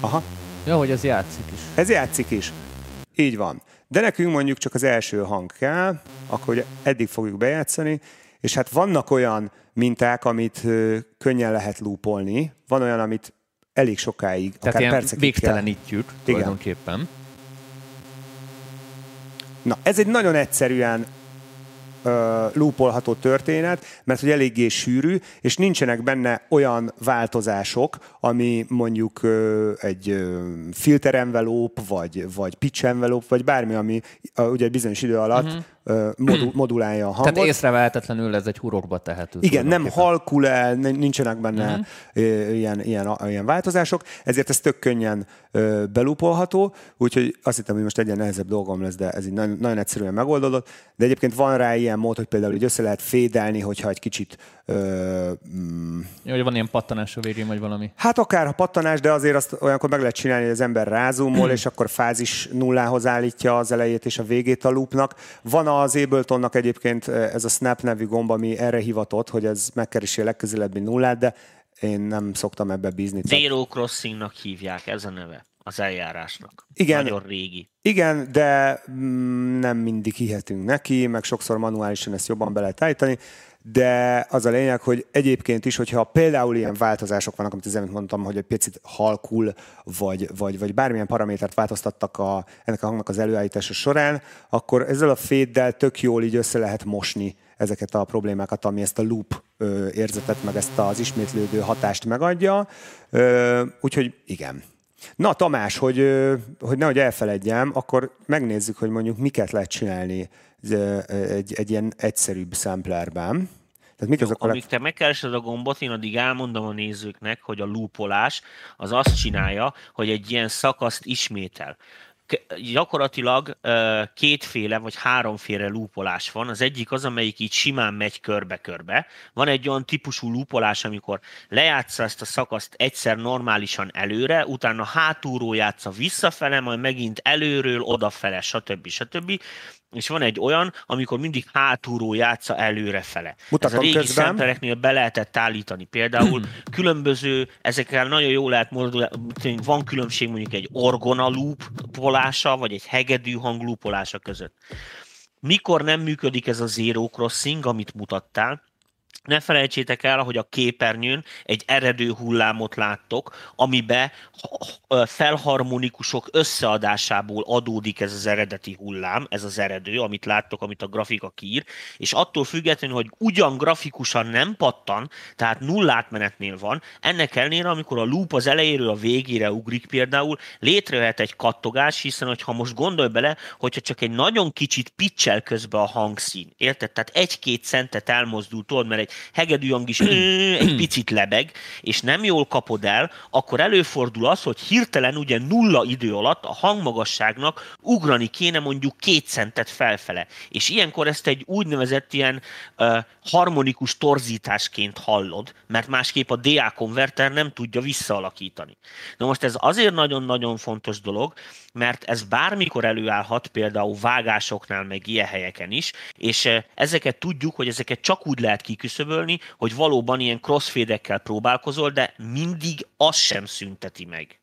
Aha. Ja, hogy ez játszik is. Ez játszik is. Így van. De nekünk mondjuk csak az első hang kell, akkor ugye eddig fogjuk bejátszani, és hát vannak olyan minták, amit könnyen lehet lúpolni, van olyan, amit elég sokáig, Tehát akár ilyen végtelenítjük kell. tulajdonképpen. Na, ez egy nagyon egyszerűen lúpolható történet, mert hogy eléggé sűrű, és nincsenek benne olyan változások, ami mondjuk egy filter envelope, vagy, vagy pitch envelope, vagy bármi, ami ugye bizonyos idő alatt uh-huh modul, modulálja a hangot. Tehát észrevehetetlenül ez egy hurokba tehető. Igen, nem halkul el, nincsenek benne uh-huh. ilyen, ilyen, ilyen változások, ezért ez tök könnyen belupolható, úgyhogy azt hittem, hogy most egyen nehezebb dolgom lesz, de ez így nagyon, nagyon egyszerűen megoldódott. De egyébként van rá ilyen mód, hogy például így össze lehet fédelni, hogyha egy kicsit Ö, mm, ja, hogy van ilyen pattanás a végén, vagy valami? Hát akár ha pattanás, de azért azt olyankor meg lehet csinálni, hogy az ember rázumol, és akkor fázis nullához állítja az elejét és a végét a loopnak. Van az Abletonnak egyébként ez a Snap nevű gomba, ami erre hivatott, hogy ez megkeresi a legközelebbi nullát, de én nem szoktam ebbe bízni. Zero Crossingnak hívják, ez a neve az eljárásnak. Igen, Nagyon régi. Igen, de mm, nem mindig hihetünk neki, meg sokszor manuálisan ezt jobban be lehet állítani de az a lényeg, hogy egyébként is, hogyha például ilyen változások vannak, amit az előtt mondtam, hogy egy picit halkul, vagy, vagy, vagy bármilyen paramétert változtattak a, ennek a hangnak az előállítása során, akkor ezzel a féddel tök jól így össze lehet mosni ezeket a problémákat, ami ezt a loop ö, érzetet, meg ezt az ismétlődő hatást megadja. Ö, úgyhogy igen. Na Tamás, hogy, hogy nehogy elfeledjem, akkor megnézzük, hogy mondjuk miket lehet csinálni egy, egy ilyen egyszerűbb samplerben. Tehát mik azok Jó, a amíg te megkeresed a gombot, én addig elmondom a nézőknek, hogy a loopolás az azt csinálja, hogy egy ilyen szakaszt ismétel gyakorlatilag kétféle vagy háromféle lúpolás van. Az egyik az, amelyik így simán megy körbe-körbe. Van egy olyan típusú lúpolás, amikor lejátsza ezt a szakaszt egyszer normálisan előre, utána hátulról játsza visszafele, majd megint előről, odafele, stb. stb és van egy olyan, amikor mindig hátulról játsza előrefele. Mutatom Ez a régi közben. szempereknél be lehetett állítani. Például különböző, ezekkel nagyon jól lehet modulálni, van különbség mondjuk egy orgona loopolása, vagy egy hegedű hang loopolása között. Mikor nem működik ez a zero crossing, amit mutattál, ne felejtsétek el, hogy a képernyőn egy eredő hullámot láttok, amibe felharmonikusok összeadásából adódik ez az eredeti hullám, ez az eredő, amit láttok, amit a grafika kír, és attól függetlenül, hogy ugyan grafikusan nem pattan, tehát nullátmenetnél van, ennek ellenére, amikor a loop az elejéről a végére ugrik például, létrejöhet egy kattogás, hiszen hogyha most gondolj bele, hogyha csak egy nagyon kicsit pitchel közbe a hangszín, érted? Tehát egy-két centet elmozdul, tudod, mert egy hegedűhang is egy picit lebeg, és nem jól kapod el, akkor előfordul az, hogy hirtelen ugye nulla idő alatt a hangmagasságnak ugrani kéne mondjuk két centet felfele. És ilyenkor ezt egy úgynevezett ilyen uh, harmonikus torzításként hallod, mert másképp a DA konverter nem tudja visszaalakítani. Na most ez azért nagyon-nagyon fontos dolog, mert ez bármikor előállhat, például vágásoknál, meg ilyen helyeken is, és ezeket tudjuk, hogy ezeket csak úgy lehet kiküszöbölni, hogy valóban ilyen crossfade-ekkel próbálkozol, de mindig az sem szünteti meg.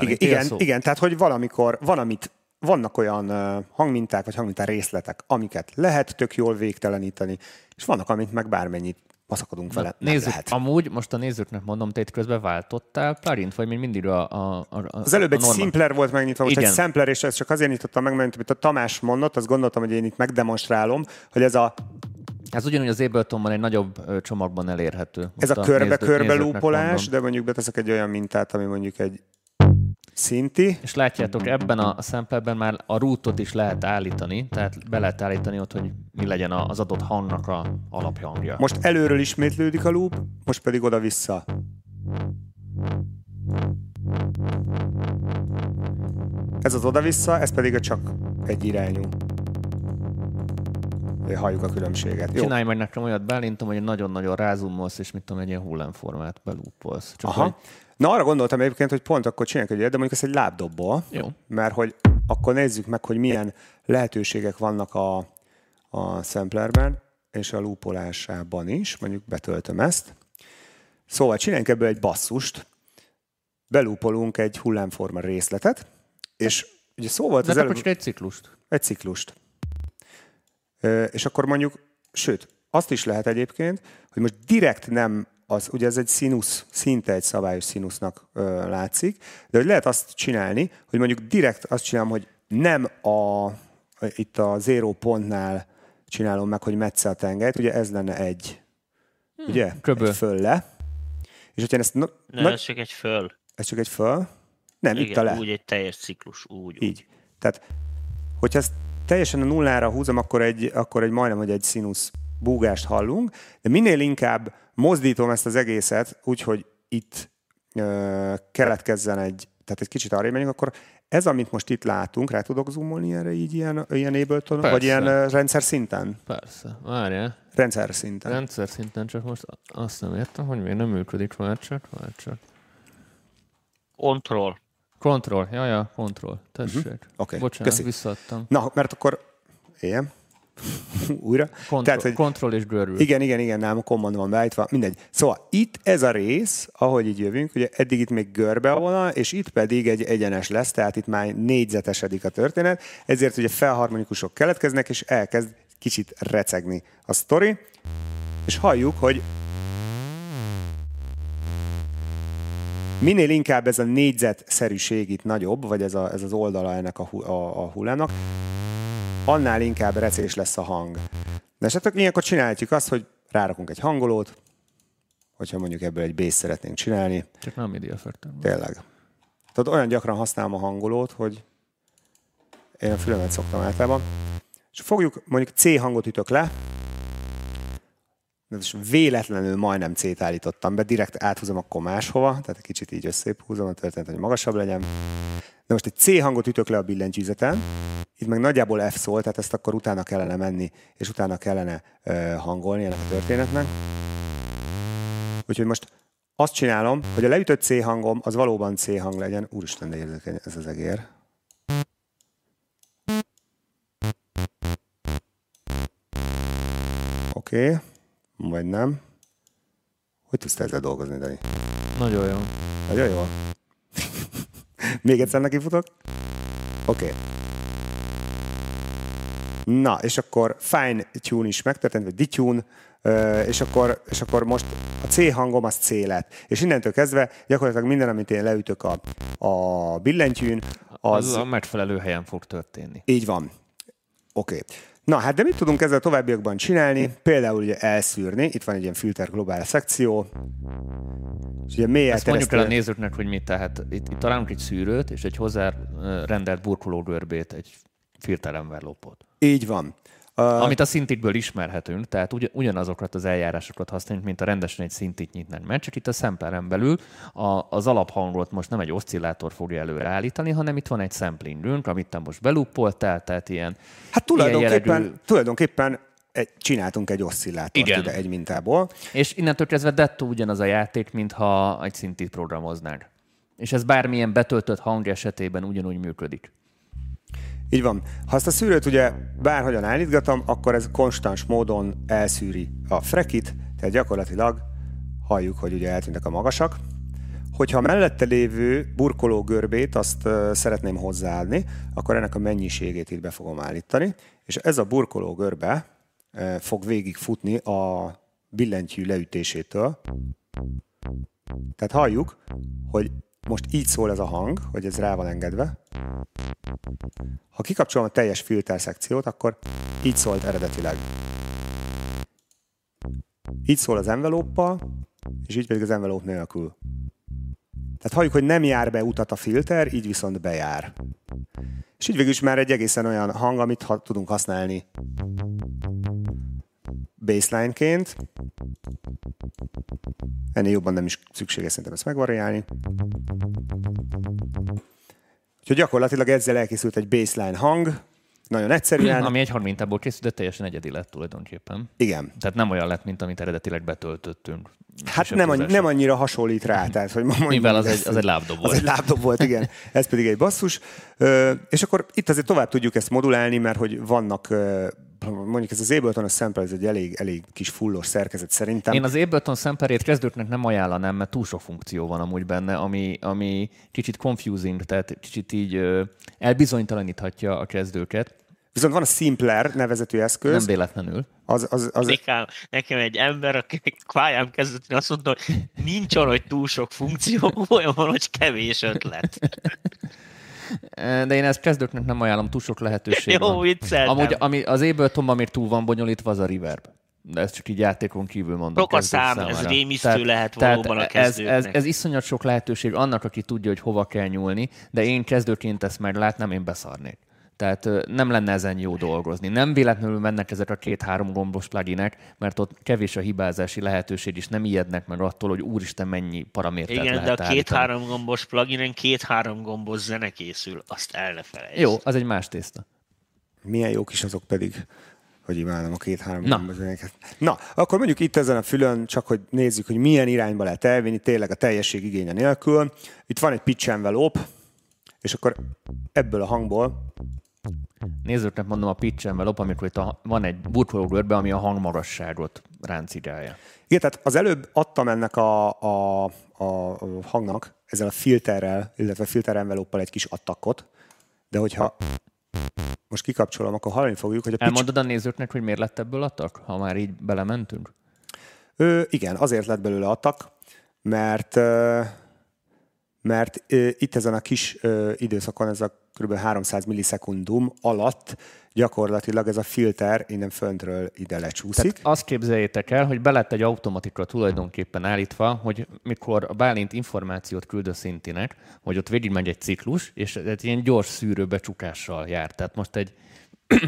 igen, igen, igen, tehát hogy valamikor, valamit vannak olyan hangminták, vagy hangmintá részletek, amiket lehet tök jól végteleníteni, és vannak, amit meg bármennyit maszakadunk vele. Na, nézzük, lehet. amúgy most a nézőknek mondom, te itt közben váltottál plugin vagy még mindig a, a, a Az előbb a egy normal... simpler volt megnyitva, most Igen. egy sampler, és ezt csak azért nyitottam meg, mert amit a Tamás mondott, azt gondoltam, hogy én itt megdemonstrálom, hogy ez a ez ugyanúgy az Abletonban egy nagyobb csomagban elérhető. Most ez a körbe-körbe lúpolás, de mondjuk beteszek egy olyan mintát, ami mondjuk egy szinti. És látjátok, ebben a samplerben már a rootot is lehet állítani, tehát be lehet állítani ott, hogy mi legyen az adott hangnak a alaphangja. Most előről ismétlődik a loop, most pedig oda-vissza. Ez az oda-vissza, ez pedig a csak egy irányú. Halljuk a különbséget. Jó. Csinálj meg nekem olyat, belintom, hogy nagyon-nagyon rázumolsz, és mit tudom, egy ilyen hullámformát belúpolsz. Csak Aha. Hogy Na arra gondoltam egyébként, hogy pont akkor csináljunk egy de mondjuk ezt egy lábdobból, Jó. mert hogy akkor nézzük meg, hogy milyen lehetőségek vannak a, a samplerben és a loopolásában is, mondjuk betöltöm ezt. Szóval csináljunk ebből egy basszust, belúpolunk egy hullámforma részletet, és ugye szó volt az előbb... egy ciklust. Egy ciklust. És akkor mondjuk, sőt, azt is lehet egyébként, hogy most direkt nem az, ugye ez egy színusz, szinte egy szabályos színusznak ö, látszik, de hogy lehet azt csinálni, hogy mondjuk direkt azt csinálom, hogy nem a, itt a zero pontnál csinálom meg, hogy metsze a tengelyt, ugye ez lenne egy, hmm. ugye? Köböl. Egy fölle. És hogyha ezt... Na, nem, ez csak egy föl. Ez csak egy föl? Nem, Igen, itt a le. úgy egy teljes ciklus, úgy. Így. Úgy. Tehát, hogyha ezt teljesen a nullára húzom, akkor egy, akkor egy majdnem, hogy egy színusz búgást hallunk, de minél inkább mozdítom ezt az egészet úgy, hogy itt ö, keletkezzen egy, tehát egy kicsit arra menjünk, akkor ez, amit most itt látunk, rá tudok zoomolni erre így ilyen, ilyen Ableton, Persze. vagy ilyen uh, rendszer szinten? Persze, várjál. Rendszer szinten. Rendszer szinten, csak most azt nem értem, hogy miért nem működik, vár csak, vár csak. Control. Control, ja, ja, control. Tessék. Uh-huh. Oké, okay. Bocsánat, Köszi. visszaadtam. Na, mert akkor éljem. újra. Control, Tehát, hogy control és görül. Igen, igen, igen, nem, a command van beállítva, mindegy. Szóval itt ez a rész, ahogy így jövünk, ugye eddig itt még görbe a vonal, és itt pedig egy egyenes lesz, tehát itt már négyzetesedik a történet, ezért ugye felharmonikusok keletkeznek, és elkezd kicsit recegni a sztori, és halljuk, hogy minél inkább ez a négyzetszerűség itt nagyobb, vagy ez, a, ez az oldala ennek a, a, a hullámnak, annál inkább recés lesz a hang. De esetleg ilyenkor csinálhatjuk azt, hogy rárakunk egy hangolót, hogyha mondjuk ebből egy bass szeretnénk csinálni. Csak nem effektem. Tényleg. Tehát olyan gyakran használom a hangolót, hogy én a fülemet szoktam általában. És fogjuk, mondjuk C hangot ütök le, és véletlenül majdnem C-t állítottam be, direkt áthúzom akkor máshova, tehát egy kicsit így összép húzom a történet, hogy magasabb legyen. De most egy C hangot ütök le a billentyűzeten, itt meg nagyjából F szól, tehát ezt akkor utána kellene menni, és utána kellene ö, hangolni ennek a történetnek. Úgyhogy most azt csinálom, hogy a leütött C hangom az valóban C hang legyen. Úristen, de érzékeny ez az egér. Oké, okay. Vagy nem. Hogy tudsz ezzel dolgozni, Dani? Nagyon jó. Nagyon jó. Még egyszer neki futok. Oké. Okay. Na, és akkor fine tune is megtörtént, vagy detune, és akkor, és akkor most a C hangom az C lett. És innentől kezdve gyakorlatilag minden, amit én leütök a, a billentyűn, az... Az a megfelelő helyen fog történni. Így van. Oké. Okay. Na, hát de mit tudunk ezzel a továbbiakban csinálni? Például ugye elszűrni, itt van egy ilyen filter globál szekció, és ugye mély Ezt mondjuk el a nézőknek, hogy mit, tehát itt, itt találunk egy szűrőt, és egy hozzá rendelt burkológörbét, egy filter envelopot. Így van. Amit a szintikből ismerhetünk, tehát ugy, ugyanazokat az eljárásokat használjuk, mint a rendesen egy szintit nyitnánk mert csak itt a sampleren belül a, az alaphangot most nem egy oszcillátor fogja előreállítani, hanem itt van egy samplingünk, amit te most beluppoltál, tehát ilyen Hát tulajdonképpen, ilyen jellegű... tulajdonképpen egy, csináltunk egy oszcillátort Igen. ide egy mintából. És innentől kezdve dettó ugyanaz a játék, mintha egy szintit programoznánk. És ez bármilyen betöltött hang esetében ugyanúgy működik. Így van. Ha azt a szűrőt ugye bárhogyan állítgatom, akkor ez konstans módon elszűri a frekit, tehát gyakorlatilag halljuk, hogy ugye eltűntek a magasak. hogyha mellette lévő burkoló görbét azt szeretném hozzáadni, akkor ennek a mennyiségét itt be fogom állítani, és ez a burkoló görbe fog végig futni a billentyű leütésétől. Tehát halljuk, hogy most így szól ez a hang, hogy ez rá van engedve. Ha kikapcsolom a teljes filter szekciót, akkor így szólt eredetileg. Így szól az envelóppal, és így pedig az envelóp nélkül. Tehát halljuk, hogy nem jár be utat a filter, így viszont bejár. És így végül is már egy egészen olyan hang, amit tudunk használni baseline-ként. Ennél jobban nem is szükséges szerintem ezt megvariálni. Úgyhogy gyakorlatilag ezzel elkészült egy baseline hang, nagyon egyszerűen. Ami egy harmintából készült, de teljesen egyedi lett tulajdonképpen. Igen. Tehát nem olyan lett, mint amit eredetileg betöltöttünk. Hát nem, annyi, nem annyira hasonlít rá, tehát hogy mondjam, Mivel az egy, az egy lábdob volt. Az egy lábdob volt, igen. Ez pedig egy basszus. És akkor itt azért tovább tudjuk ezt modulálni, mert hogy vannak mondjuk ez az Ableton a sample, ez egy elég, elég kis fullos szerkezet szerintem. Én az Ableton sample kezdőknek nem ajánlanám, mert túl sok funkció van amúgy benne, ami, ami kicsit confusing, tehát kicsit így elbizonytalaníthatja a kezdőket. Viszont van a Simpler nevezetű eszköz. Nem véletlenül. Az, az, az... Nekem, nekem egy ember, aki kvájám kezdett, azt mondta, hogy nincs olyan, hogy túl sok funkció, olyan van, hogy kevés ötlet. De én ezt kezdőknek nem ajánlom, túl sok lehetőség Jó, vicceltem. Amúgy ami az Ableton, ami túl van bonyolítva, az a reverb. De ezt csak így játékon kívül mondom. Sok a szám, ez rémisztő tehát, lehet valóban a kezdőknek. Ez, ez, ez iszonyat sok lehetőség annak, aki tudja, hogy hova kell nyúlni, de én kezdőként ezt már látnám, én beszarnék. Tehát nem lenne ezen jó dolgozni. Nem véletlenül mennek ezek a két-három gombos pluginek, mert ott kevés a hibázási lehetőség, és nem ijednek meg attól, hogy úristen mennyi paramétert Igen, lehet de a két-három gombos pluginen két-három gombos zene készül, azt el ne felejtsd. Jó, az egy más tészta. Milyen jók is azok pedig hogy imádom a két-három Na. Na, akkor mondjuk itt ezen a fülön, csak hogy nézzük, hogy milyen irányba lehet elvinni, tényleg a teljesség igénye nélkül. Itt van egy pitch envelope, és akkor ebből a hangból Nézőknek mondom a pitch envelope, amikor itt a, van egy burkológörbe, ami a hangmagasságot ráncigálja. Igen, tehát az előbb adtam ennek a, a, a hangnak ezzel a filterrel, illetve filter envelope egy kis attakot, de hogyha most kikapcsolom, akkor hallani fogjuk, hogy a pitch... Elmondod a nézőknek, hogy miért lett ebből attak, ha már így belementünk? Ö, igen, azért lett belőle attak, mert mert ö, itt ezen a kis ö, időszakon, ez a kb. 300 millisekundum alatt gyakorlatilag ez a filter innen föntről ide lecsúszik. Tehát azt képzeljétek el, hogy belett egy automatika tulajdonképpen állítva, hogy mikor a Bálint információt küld a szintinek, hogy ott végigmegy egy ciklus, és egy ilyen gyors szűrőbecsukással jár. Tehát most egy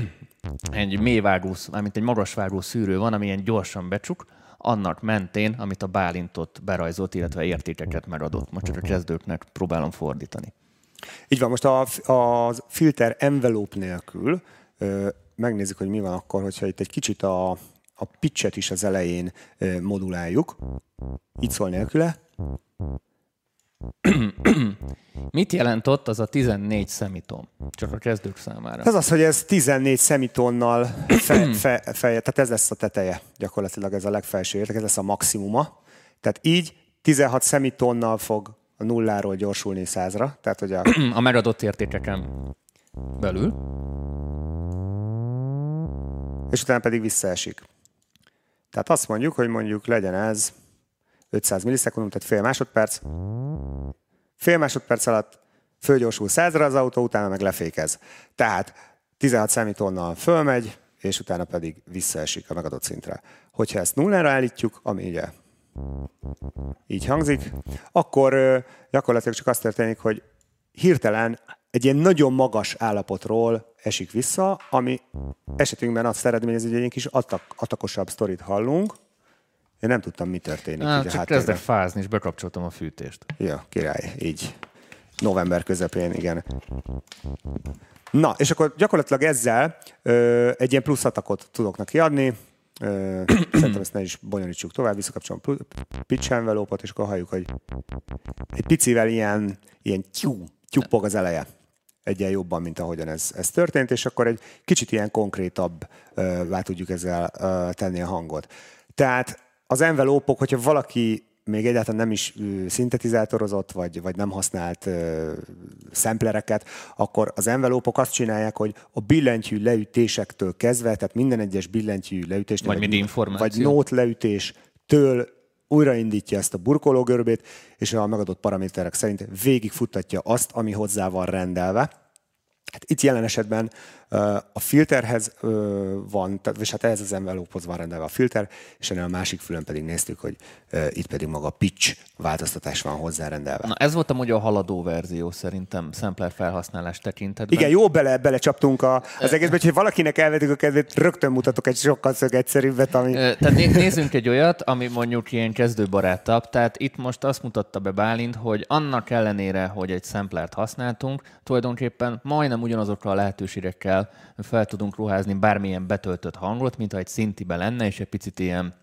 egy mélyvágó, mármint egy magasvágó szűrő van, ami ilyen gyorsan becsuk, annak mentén, amit a Bálintot berajzolt, illetve értékeket megadott. Most csak a kezdőknek próbálom fordítani. Így van, most a, a filter envelope nélkül ö, megnézzük, hogy mi van akkor, hogyha itt egy kicsit a, a pitchet is az elején ö, moduláljuk. Így szól nélküle. Mit jelent ott az a 14 szemiton? Csak a kezdők számára. Ez az, hogy ez 14 szemitonnal fe, fe, fe, tehát ez lesz a teteje, gyakorlatilag ez a legfelső érték, ez lesz a maximuma. Tehát így 16 szemitonnal fog a nulláról gyorsulni százra. Tehát, hogy a... a megadott értékeken belül. És utána pedig visszaesik. Tehát azt mondjuk, hogy mondjuk legyen ez 500 millisekundum, tehát fél másodperc. Fél másodperc alatt fölgyorsul százra az autó, utána meg lefékez. Tehát 16 szemitonnal fölmegy, és utána pedig visszaesik a megadott szintre. Hogyha ezt nullára állítjuk, ami ugye így hangzik, akkor gyakorlatilag csak azt történik, hogy hirtelen egy ilyen nagyon magas állapotról esik vissza, ami esetünkben azt eredményez, hogy egy kis atak, atakosabb sztorit hallunk. Én nem tudtam, mi történik. Á, csak kezdek fázni, és bekapcsoltam a fűtést. Ja, király, így. November közepén, igen. Na, és akkor gyakorlatilag ezzel ö, egy ilyen plusz atakot tudok neki adni, Szerintem ezt ne is bonyolítsuk tovább, visszakapcsolom pitch envelope és akkor halljuk, hogy egy picivel ilyen, ilyen tyú, tyúpog az eleje egyen jobban, mint ahogyan ez, ez történt, és akkor egy kicsit ilyen konkrétabbá tudjuk ezzel tenni a hangot. Tehát az envelópok, hogyha valaki még egyáltalán nem is szintetizátorozott, vagy, vagy nem használt uh, szemplereket, akkor az envelópok azt csinálják, hogy a billentyű leütésektől kezdve, tehát minden egyes billentyű leütés, vagy, vagy, információ. vagy nót leütéstől újraindítja ezt a burkológörbét, és a megadott paraméterek szerint végigfuttatja azt, ami hozzá van rendelve. Hát itt jelen esetben a filterhez van, és hát ehhez az envelóphoz van rendelve a filter, és ennél a másik fülön pedig néztük, hogy itt pedig maga a pitch változtatás van hozzárendelve. Na ez volt a a haladó verzió szerintem sampler felhasználás tekintetben. Igen, jó bele, belecsaptunk a, az egészbe, hogy valakinek elvettük a kedvét, rögtön mutatok egy sokkal szög egyszerűbbet, ami... Tehát nézzünk egy olyat, ami mondjuk ilyen kezdőbarátabb. Tehát itt most azt mutatta be Bálint, hogy annak ellenére, hogy egy samplert használtunk, tulajdonképpen majdnem ugyanazokkal a lehetőségekkel fel, fel tudunk ruházni bármilyen betöltött hangot, mint ha egy szintibe lenne, és egy picit ilyen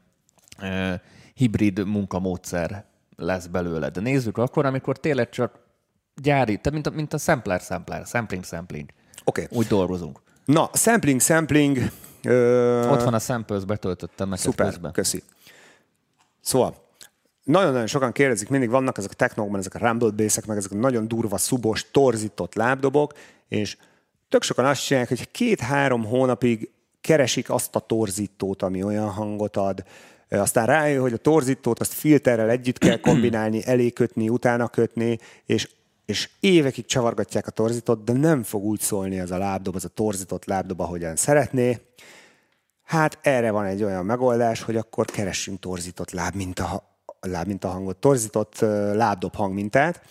e, hibrid munkamódszer lesz belőle. De nézzük akkor, amikor tényleg csak gyári, tehát mint a, mint a sampler, sampler, sampling, sampling. Oké. Okay. Úgy dolgozunk. Na, sampling, sampling. Ö... Ott van a samples, betöltöttem meg Szuper, közben. köszi. Szóval, nagyon-nagyon sokan kérdezik, mindig vannak ezek a technokban, ezek a rumbled bass meg ezek a nagyon durva, szubos, torzított lábdobok, és tök sokan azt csinálják, hogy két-három hónapig keresik azt a torzítót, ami olyan hangot ad, aztán rájön, hogy a torzítót azt filterrel együtt kell kombinálni, elé kötni, utána kötni, és, és évekig csavargatják a torzítót, de nem fog úgy szólni az a lábdob, az a torzított lábdob, ahogyan szeretné. Hát erre van egy olyan megoldás, hogy akkor keressünk torzított láb, mint a, láb, mint a hangot, torzított lábdob hangmintát,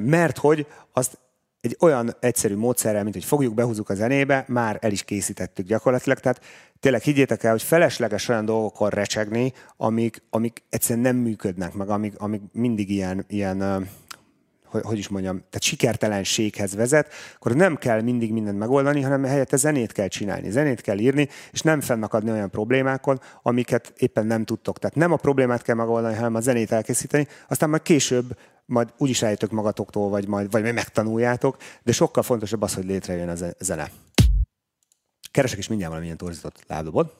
mert hogy azt egy olyan egyszerű módszerrel, mint hogy fogjuk, behúzzuk a zenébe, már el is készítettük gyakorlatilag. Tehát tényleg higgyétek el, hogy felesleges olyan dolgokon recsegni, amik, amik egyszerűen nem működnek, meg amik, amik mindig ilyen, ilyen hogy, hogy is mondjam, tehát sikertelenséghez vezet, akkor nem kell mindig mindent megoldani, hanem helyette zenét kell csinálni, zenét kell írni, és nem fennakadni olyan problémákon, amiket éppen nem tudtok. Tehát nem a problémát kell megoldani, hanem a zenét elkészíteni, aztán majd később majd úgyis rájöttök magatoktól, vagy majd, vagy megtanuljátok, de sokkal fontosabb az, hogy létrejön a zene. Keresek is mindjárt valamilyen torzított lábdobot.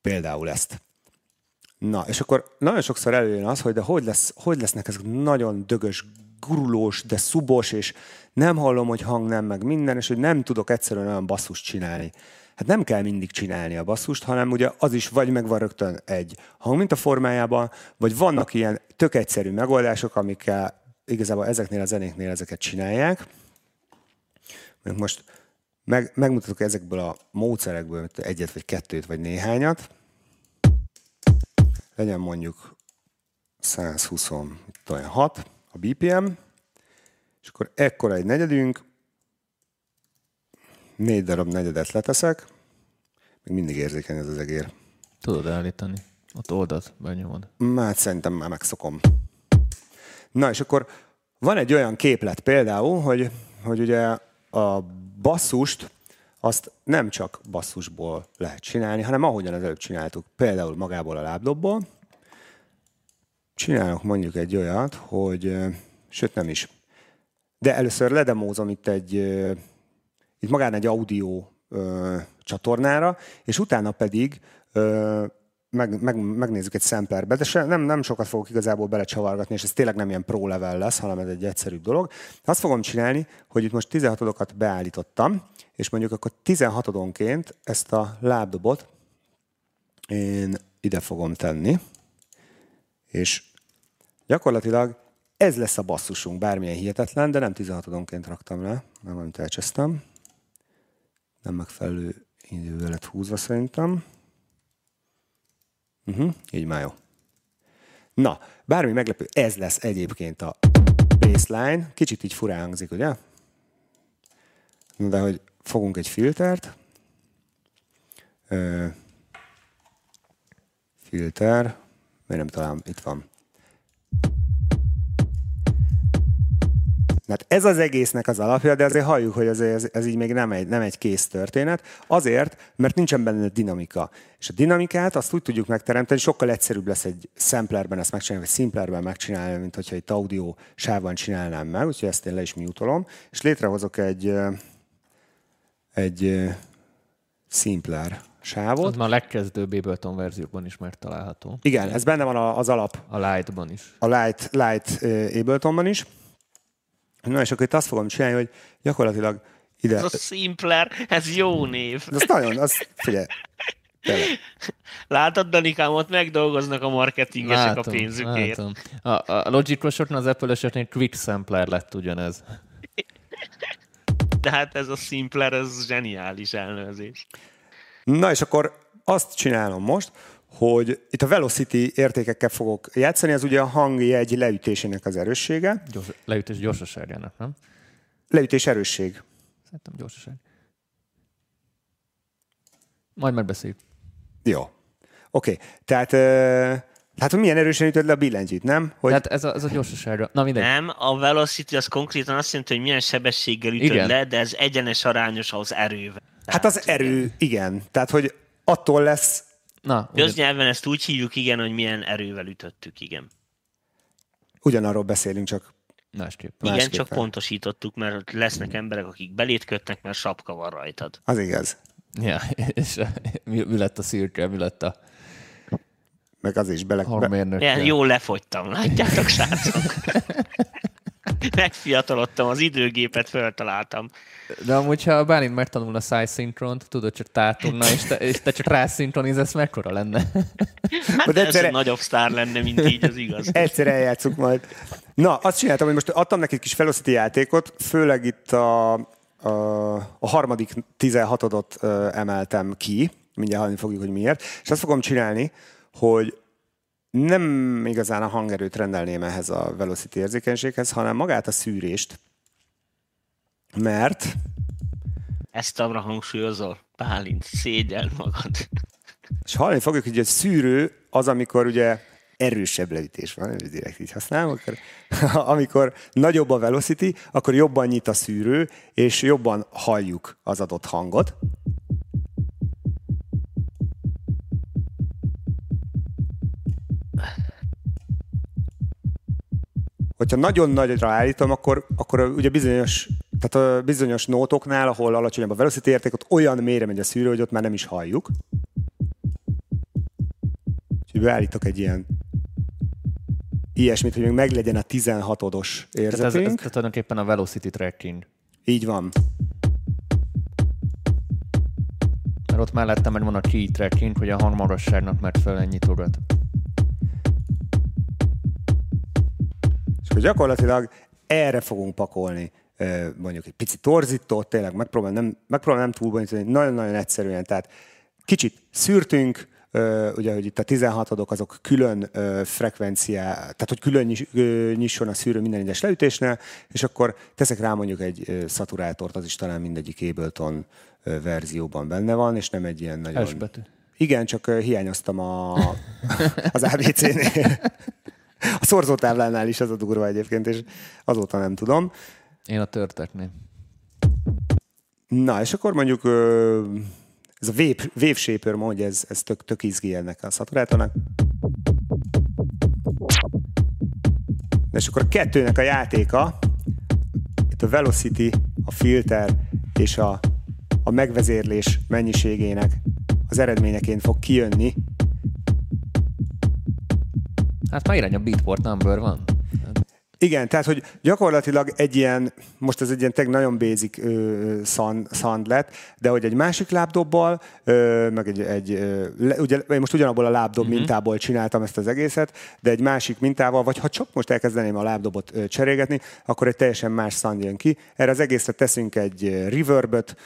Például ezt. Na, és akkor nagyon sokszor előjön az, hogy de hogy, lesz, hogy lesznek ezek nagyon dögös, gurulós, de szubos, és nem hallom, hogy hang nem, meg minden, és hogy nem tudok egyszerűen olyan basszust csinálni hát nem kell mindig csinálni a basszust, hanem ugye az is vagy megvan rögtön egy hangminta formájában, vagy vannak ilyen tök egyszerű megoldások, amikkel igazából ezeknél a zenéknél ezeket csinálják. Most meg, megmutatok ezekből a módszerekből egyet, vagy kettőt, vagy néhányat. Legyen mondjuk 126 a BPM, és akkor ekkora egy negyedünk, négy darab negyedet leteszek, még mindig érzékeny ez az egér. Tudod állítani. Ott oldat, benyomod. Hát szerintem már megszokom. Na, és akkor van egy olyan képlet például, hogy, hogy ugye a basszust azt nem csak basszusból lehet csinálni, hanem ahogyan az előbb csináltuk, például magából a lábdobból. Csinálok mondjuk egy olyat, hogy, sőt nem is, de először ledemózom itt egy itt magán egy audio ö, csatornára, és utána pedig ö, meg, meg, megnézzük egy samplerbe, de se, nem, nem sokat fogok igazából belecsavargatni, és ez tényleg nem ilyen pro level lesz, hanem ez egy egyszerűbb dolog. Azt fogom csinálni, hogy itt most 16 beállítottam, és mondjuk akkor 16-onként ezt a lábdobot én ide fogom tenni, és gyakorlatilag ez lesz a basszusunk, bármilyen hihetetlen, de nem 16-onként raktam le, nem amit elcsesztem nem megfelelő idővel lett húzva szerintem. Uh-huh, így már jó. Na, bármi meglepő, ez lesz egyébként a baseline. Kicsit így furán hangzik, ugye? De hogy fogunk egy filtert. Filter. Miért nem talán itt van. Hát ez az egésznek az alapja, de azért halljuk, hogy ez, ez, ez így még nem egy, nem egy kész történet. Azért, mert nincsen benne dinamika. És a dinamikát azt úgy tudjuk megteremteni, sokkal egyszerűbb lesz egy samplerben ezt megcsinálni, vagy simplerben megcsinálni, mint hogyha itt audio sávban csinálnám meg, úgyhogy ezt én le is mutolom, és létrehozok egy, egy simpler sávot. Az már a legkezdőbb Ableton verziókban is megtalálható. Igen, ez benne van az alap A Light-ban is. a Light, Light Abletonban is. Na és akkor itt azt fogom csinálni, hogy gyakorlatilag ide... Ez a Simpler, ez jó név. Ez nagyon, az, figyelj, tényleg. Látod, Danikám, ott megdolgoznak a marketingesek a pénzükért. látom. A, a Logicosoknál az Apple esetén Quick Sampler lett ugyanez. De hát ez a Simpler, ez zseniális elnevezés. Na és akkor azt csinálom most, hogy itt a velocity értékekkel fogok játszani, ez ugye a hangjegy leütésének az erőssége. Gyors, leütés gyorsaságának, nem? Leütés erősség. Szerintem gyorsaság. Majd megbeszéljük. Jó. Oké, okay. tehát uh, hát hogy milyen erősen ütöd le a billentyűt, nem? Hogy, Tehát ez a, ez a gyorsasága. Na mindegy. Nem, a velocity az konkrétan azt jelenti, hogy milyen sebességgel ütöd Igen. le, de ez egyenes arányos az erővel. hát az erő, igen. Tehát, hogy attól lesz, Na, Köznyelven ezt úgy hívjuk, igen, hogy milyen erővel ütöttük, igen. ugyanarról beszélünk, csak másképp. Igen, Másképpen. csak pontosítottuk, mert lesznek emberek, akik belét kötnek, mert sapka van rajtad. az igaz. Ja, és mi, mi lett a szürke, mi lett a Meg az is bele... Be, hangmérnök. Ilyen, jól lefogytam, látjátok, srácok? Megfiatalodtam, az időgépet föltaláltam. De amúgy, ha Bálint megtanul a size szinkront, tudod, csak tátogna, és te, és te csak rászinkronizálsz, mekkora lenne? Hát De ez egyszerre- egy nagyobb sztár lenne, mint így, az igaz. Egyszer eljátszunk majd. Na, azt csináltam, hogy most adtam neki egy kis Velocity játékot, főleg itt a, a, a harmadik 16-odot ö, emeltem ki, mindjárt hallani fogjuk, hogy miért, és azt fogom csinálni, hogy nem igazán a hangerőt rendelném ehhez a Velocity érzékenységhez, hanem magát a szűrést, mert Ezt arra hangsúlyozol. Bálint, szégyeld magad. És hallani fogjuk, hogy a szűrő az, amikor ugye erősebb leütés van, ez direkt így használom, akkor, amikor nagyobb a velocity, akkor jobban nyit a szűrő, és jobban halljuk az adott hangot. Hogyha nagyon nagyra állítom, akkor, akkor ugye bizonyos, tehát a bizonyos nótoknál, ahol alacsonyabb a velocity érték, ott olyan mélyre megy a szűrő, hogy ott már nem is halljuk. Úgyhogy beállítok egy ilyen ilyesmit, hogy még meglegyen a 16-odos Tehát ez, ez, érzetünk. ez tulajdonképpen a velocity tracking. Így van. Mert ott mellettem meg van a key tracking, hogy a hangmagasságnak megfelelően nyitogat. Akkor gyakorlatilag erre fogunk pakolni mondjuk egy pici torzítót, tényleg megpróbálom nem, megpróbálom nem túlbonyolítani, nagyon-nagyon egyszerűen. Tehát kicsit szűrtünk, ugye, hogy itt a 16-odok azok külön frekvenciá, tehát hogy külön nyisson a szűrő minden egyes leütésnél, és akkor teszek rá mondjuk egy szaturátort, az is talán mindegyik Ableton verzióban benne van, és nem egy ilyen nagyon... S betű. Igen, csak hiányoztam a, az ABC-nél. A szorzótáblánál is az a durva egyébként, és azóta nem tudom. Én a törteknél. Na, és akkor mondjuk ez a wave, wave shaper mód, ez, ez tök, tök izgi ennek a szaturátornak. És akkor a kettőnek a játéka, itt a velocity, a filter és a, a megvezérlés mennyiségének az eredményeként fog kijönni. Hát már irány a Beatport number van. Igen, tehát, hogy gyakorlatilag egy ilyen, most ez egy ilyen teg nagyon basic ö, sound lett, de hogy egy másik lábdobbal, ö, meg egy, egy ö, le, ugye, én most ugyanabból a lábdob uh-huh. mintából csináltam ezt az egészet, de egy másik mintával, vagy ha csak most elkezdeném a lábdobot ö, cserélgetni, akkor egy teljesen más sound jön ki. Erre az egészre teszünk egy ö, reverböt,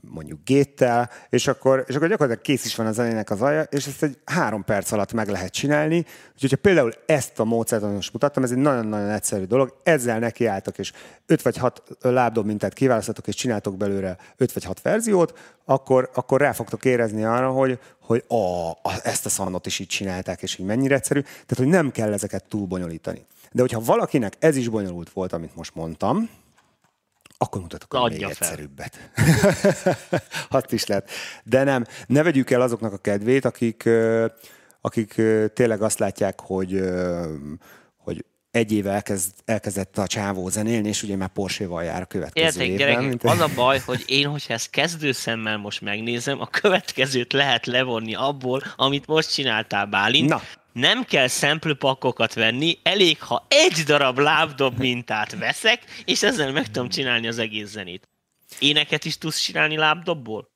mondjuk géttel, és akkor, és akkor gyakorlatilag kész is van a zenének az alja, és ezt egy három perc alatt meg lehet csinálni. Úgyhogy ha például ezt a módszert, most mutattam, ez egy nagyon-nagyon egyszerű dolog, ezzel nekiálltok, és öt vagy hat lábdob mintát kiválasztatok, és csináltok belőle öt vagy hat verziót, akkor, akkor rá fogtok érezni arra, hogy, hogy ó, ezt a szanot is így csinálták, és így mennyire egyszerű. Tehát, hogy nem kell ezeket túl bonyolítani. De hogyha valakinek ez is bonyolult volt, amit most mondtam, akkor mutatok a még fel. egyszerűbbet. Azt is lehet. De nem, ne vegyük el azoknak a kedvét, akik, akik tényleg azt látják, hogy, hogy egy éve elkezd, elkezdett a csávó zenélni, és ugye már Porsche-val jár a következő Értek, évben. gyerekek, mint- az a baj, hogy én, hogyha ezt kezdőszemmel most megnézem, a következőt lehet levonni abból, amit most csináltál, Bálint. Na. Nem kell szemplőpakkokat venni, elég, ha egy darab lábdob mintát veszek, és ezzel meg tudom csinálni az egész zenét. Éneket is tudsz csinálni lábdobból?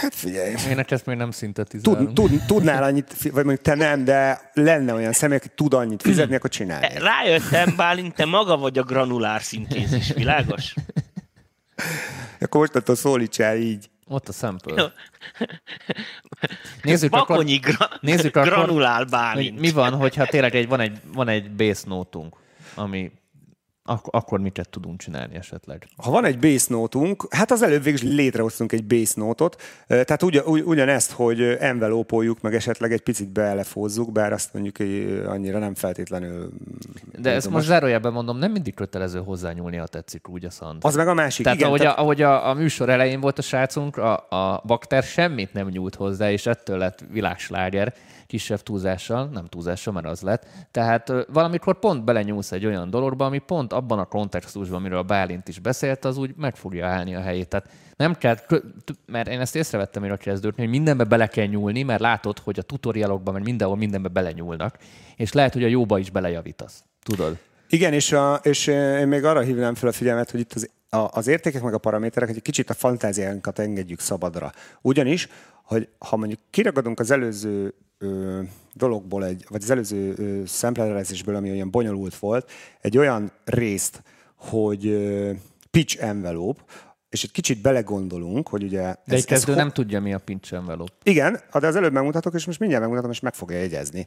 Hát figyelj, Én ezt még nem szintetizálom. tud, tud, tudnál annyit, vagy mondjuk te nem, de lenne olyan személy, aki tud annyit fizetni, akkor csinálj. Rájöttem, Bálint, te maga vagy a granulár szintézis, világos? Akkor mostantól szólítsál így. Ott a sample. Nézzük akkor, Bakonyi gra- nézzük akkor, granulál hogy Bálint. mi van, hogyha tényleg egy, van, egy, van egy bass ami ak- akkor mit tudunk csinálni esetleg. Ha van egy bass nótunk, hát az előbb végül is létrehoztunk egy bass nótot, Ö, tehát ugyan, ugy, ugyanezt, hogy envelópoljuk, meg esetleg egy picit belefózzuk, bár azt mondjuk ö, annyira nem feltétlenül... De ezt most zárójelben mondom, nem mindig kötelező hozzányúlni, ha tetszik úgy a szand. Az meg a másik, Tehát igen. ahogy, tehát, a, ahogy a, a műsor elején volt a srácunk, a, a bakter semmit nem nyújt hozzá, és ettől lett világsláger, kisebb túlzással, nem túlzással, mert az lett. Tehát valamikor pont belenyúlsz egy olyan dologba, ami pont abban a kontextusban, amiről a Bálint is beszélt, az úgy meg fogja állni a helyét. Tehát nem kell, mert én ezt észrevettem, mire kezdődni, hogy mindenbe bele kell nyúlni, mert látod, hogy a tutorialokban, mert mindenhol mindenbe belenyúlnak, és lehet, hogy a jóba is belejavítasz. Tudod? Igen, és, a, és én még arra hívnám fel a figyelmet, hogy itt az, a, az értékek meg a paraméterek egy kicsit a fantáziánkat engedjük szabadra. Ugyanis, hogy ha mondjuk kiragadunk az előző ö, dologból, egy, vagy az előző ö, szemplerezésből, ami olyan bonyolult volt, egy olyan részt, hogy ö, pitch envelope, és egy kicsit belegondolunk, hogy ugye... De egy kezdő ho- nem tudja, mi a pinch envelope. igen, de az előbb megmutatok, és most mindjárt megmutatom, és meg fogja jegyezni.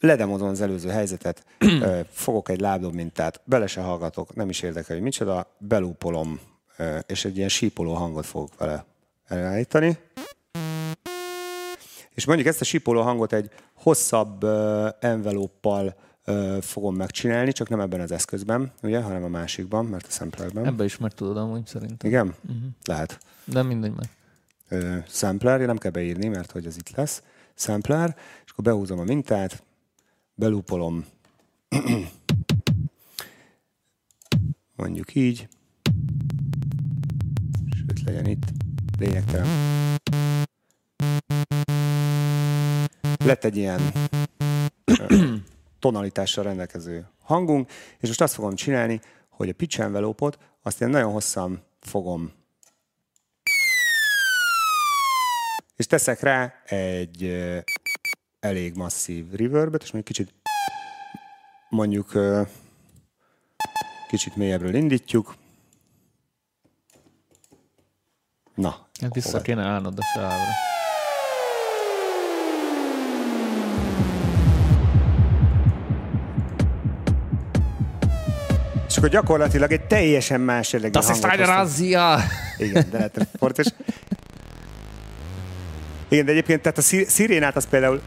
Ledemozom az előző helyzetet, fogok egy lábdob mintát, bele se hallgatok, nem is érdekel, hogy micsoda, belúpolom, és egy ilyen sípoló hangot fogok vele előállítani. És mondjuk ezt a sípoló hangot egy hosszabb uh, envelóppal uh, fogom megcsinálni, csak nem ebben az eszközben, ugye, hanem a másikban, mert a samplerben. Ebbe is meg tudod amúgy szerintem. Igen? Uh-huh. Lehet De mindegy meg. sampler, nem kell beírni, mert hogy az itt lesz, sampler, és akkor behúzom a mintát, belúpolom, mondjuk így, sőt legyen itt, lényegtelen. Lett egy ilyen tonalitással rendelkező hangunk, és most azt fogom csinálni, hogy a pitch envelope-ot azt én nagyon hosszan fogom és teszek rá egy elég masszív reverbet, és még kicsit mondjuk kicsit mélyebbről indítjuk. Na, Hát vissza kéne állnod a sávra. Akkor gyakorlatilag egy teljesen más jellegű Das ist eine. Razzia! Igen, de lehet fontos. Igen, de egyébként tehát a szirénát az például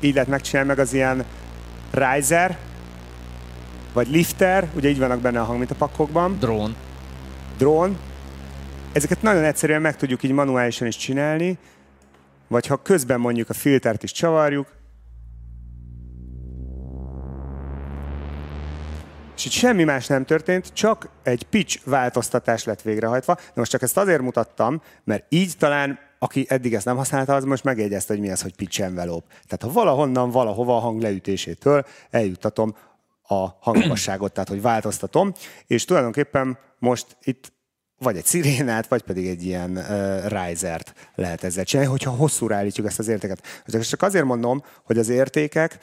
így lehet megcsinálni, meg az ilyen riser, vagy lifter, ugye így vannak benne a hangmintapakkokban, Drón. drón. Ezeket nagyon egyszerűen meg tudjuk így manuálisan is csinálni, vagy ha közben mondjuk a filtert is csavarjuk, és itt semmi más nem történt, csak egy pitch változtatás lett végrehajtva. De most csak ezt azért mutattam, mert így talán aki eddig ezt nem használta, az most megjegyezte, hogy mi az, hogy pitch envelope. Tehát ha valahonnan, valahova a hang leütésétől eljuttatom a hangmagasságot, tehát hogy változtatom, és tulajdonképpen most itt vagy egy szirénát, vagy pedig egy ilyen uh, risert lehet ezzel csinálni, hogyha hosszúra állítjuk ezt az értéket. Ezt csak azért mondom, hogy az értékek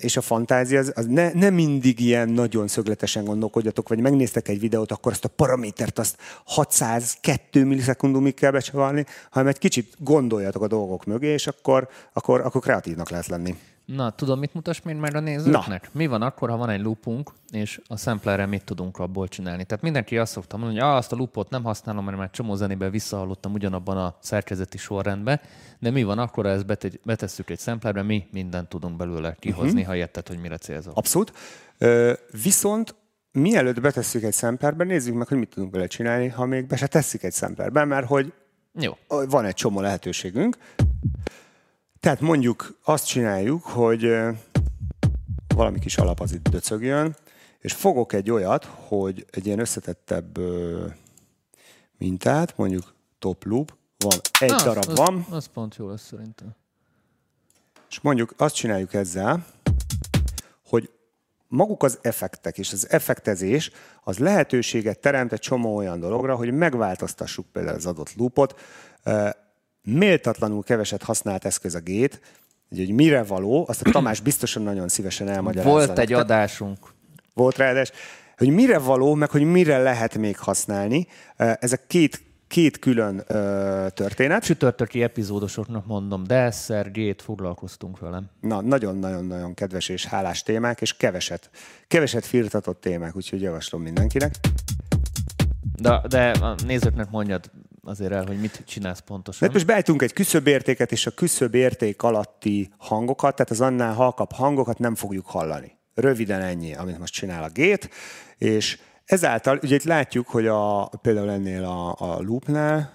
és a fantázia az, az ne, ne mindig ilyen nagyon szögletesen gondolkodjatok, vagy megnéztek egy videót, akkor azt a paramétert azt 602 millisekundumig kell becsavarni, hanem egy kicsit gondoljatok a dolgok mögé, és akkor, akkor, akkor kreatívnak lehet lenni. Na, tudom, mit mutas még meg a nézőknek? Na. Mi van akkor, ha van egy loopunk, és a samplerre mit tudunk abból csinálni? Tehát mindenki azt szokta mondani, hogy ah, azt a loopot nem használom, mert már csomó zenében visszahallottam ugyanabban a szerkezeti sorrendben, de mi van akkor, ha ezt bete- betesszük egy samplerbe, mi mindent tudunk belőle kihozni, uh-huh. ha érted, hogy mire célzol. Abszolút. Ö, viszont mielőtt betesszük egy samplerbe, nézzük meg, hogy mit tudunk vele csinálni, ha még be se tesszük egy samplerbe, mert hogy Jó. van egy csomó lehetőségünk. Tehát mondjuk azt csináljuk, hogy, valami kis alap az itt döcögjön, és fogok egy olyat, hogy egy ilyen összetettebb mintát, mondjuk top loop, van, egy Na, darab az, van, Az pont jó lesz szerintem. és mondjuk azt csináljuk ezzel, hogy maguk az effektek és az effektezés az lehetőséget teremt egy csomó olyan dologra, hogy megváltoztassuk például az adott loopot. Méltatlanul keveset használt eszköz a gét, hogy hogy mire való, azt a Tamás biztosan nagyon szívesen elmagyarázza. Volt egy nektek. adásunk. Volt ráadás, hogy mire való, meg hogy mire lehet még használni. Ö, Ezek két, két külön ö, történet. Csütörtöki epizódosoknak mondom, de Szergét foglalkoztunk velem. Na, nagyon-nagyon-nagyon kedves és hálás témák, és keveset, keveset firtatott témák, úgyhogy javaslom mindenkinek. De, de a nézőknek mondjad azért el, hogy mit csinálsz pontosan. Mert most beállítunk egy küszöbértéket, és a küszöbérték alatti hangokat, tehát az annál halkabb hangokat nem fogjuk hallani. Röviden ennyi, amit most csinál a gét, és ezáltal, ugye itt látjuk, hogy a, például ennél a, a loopnál,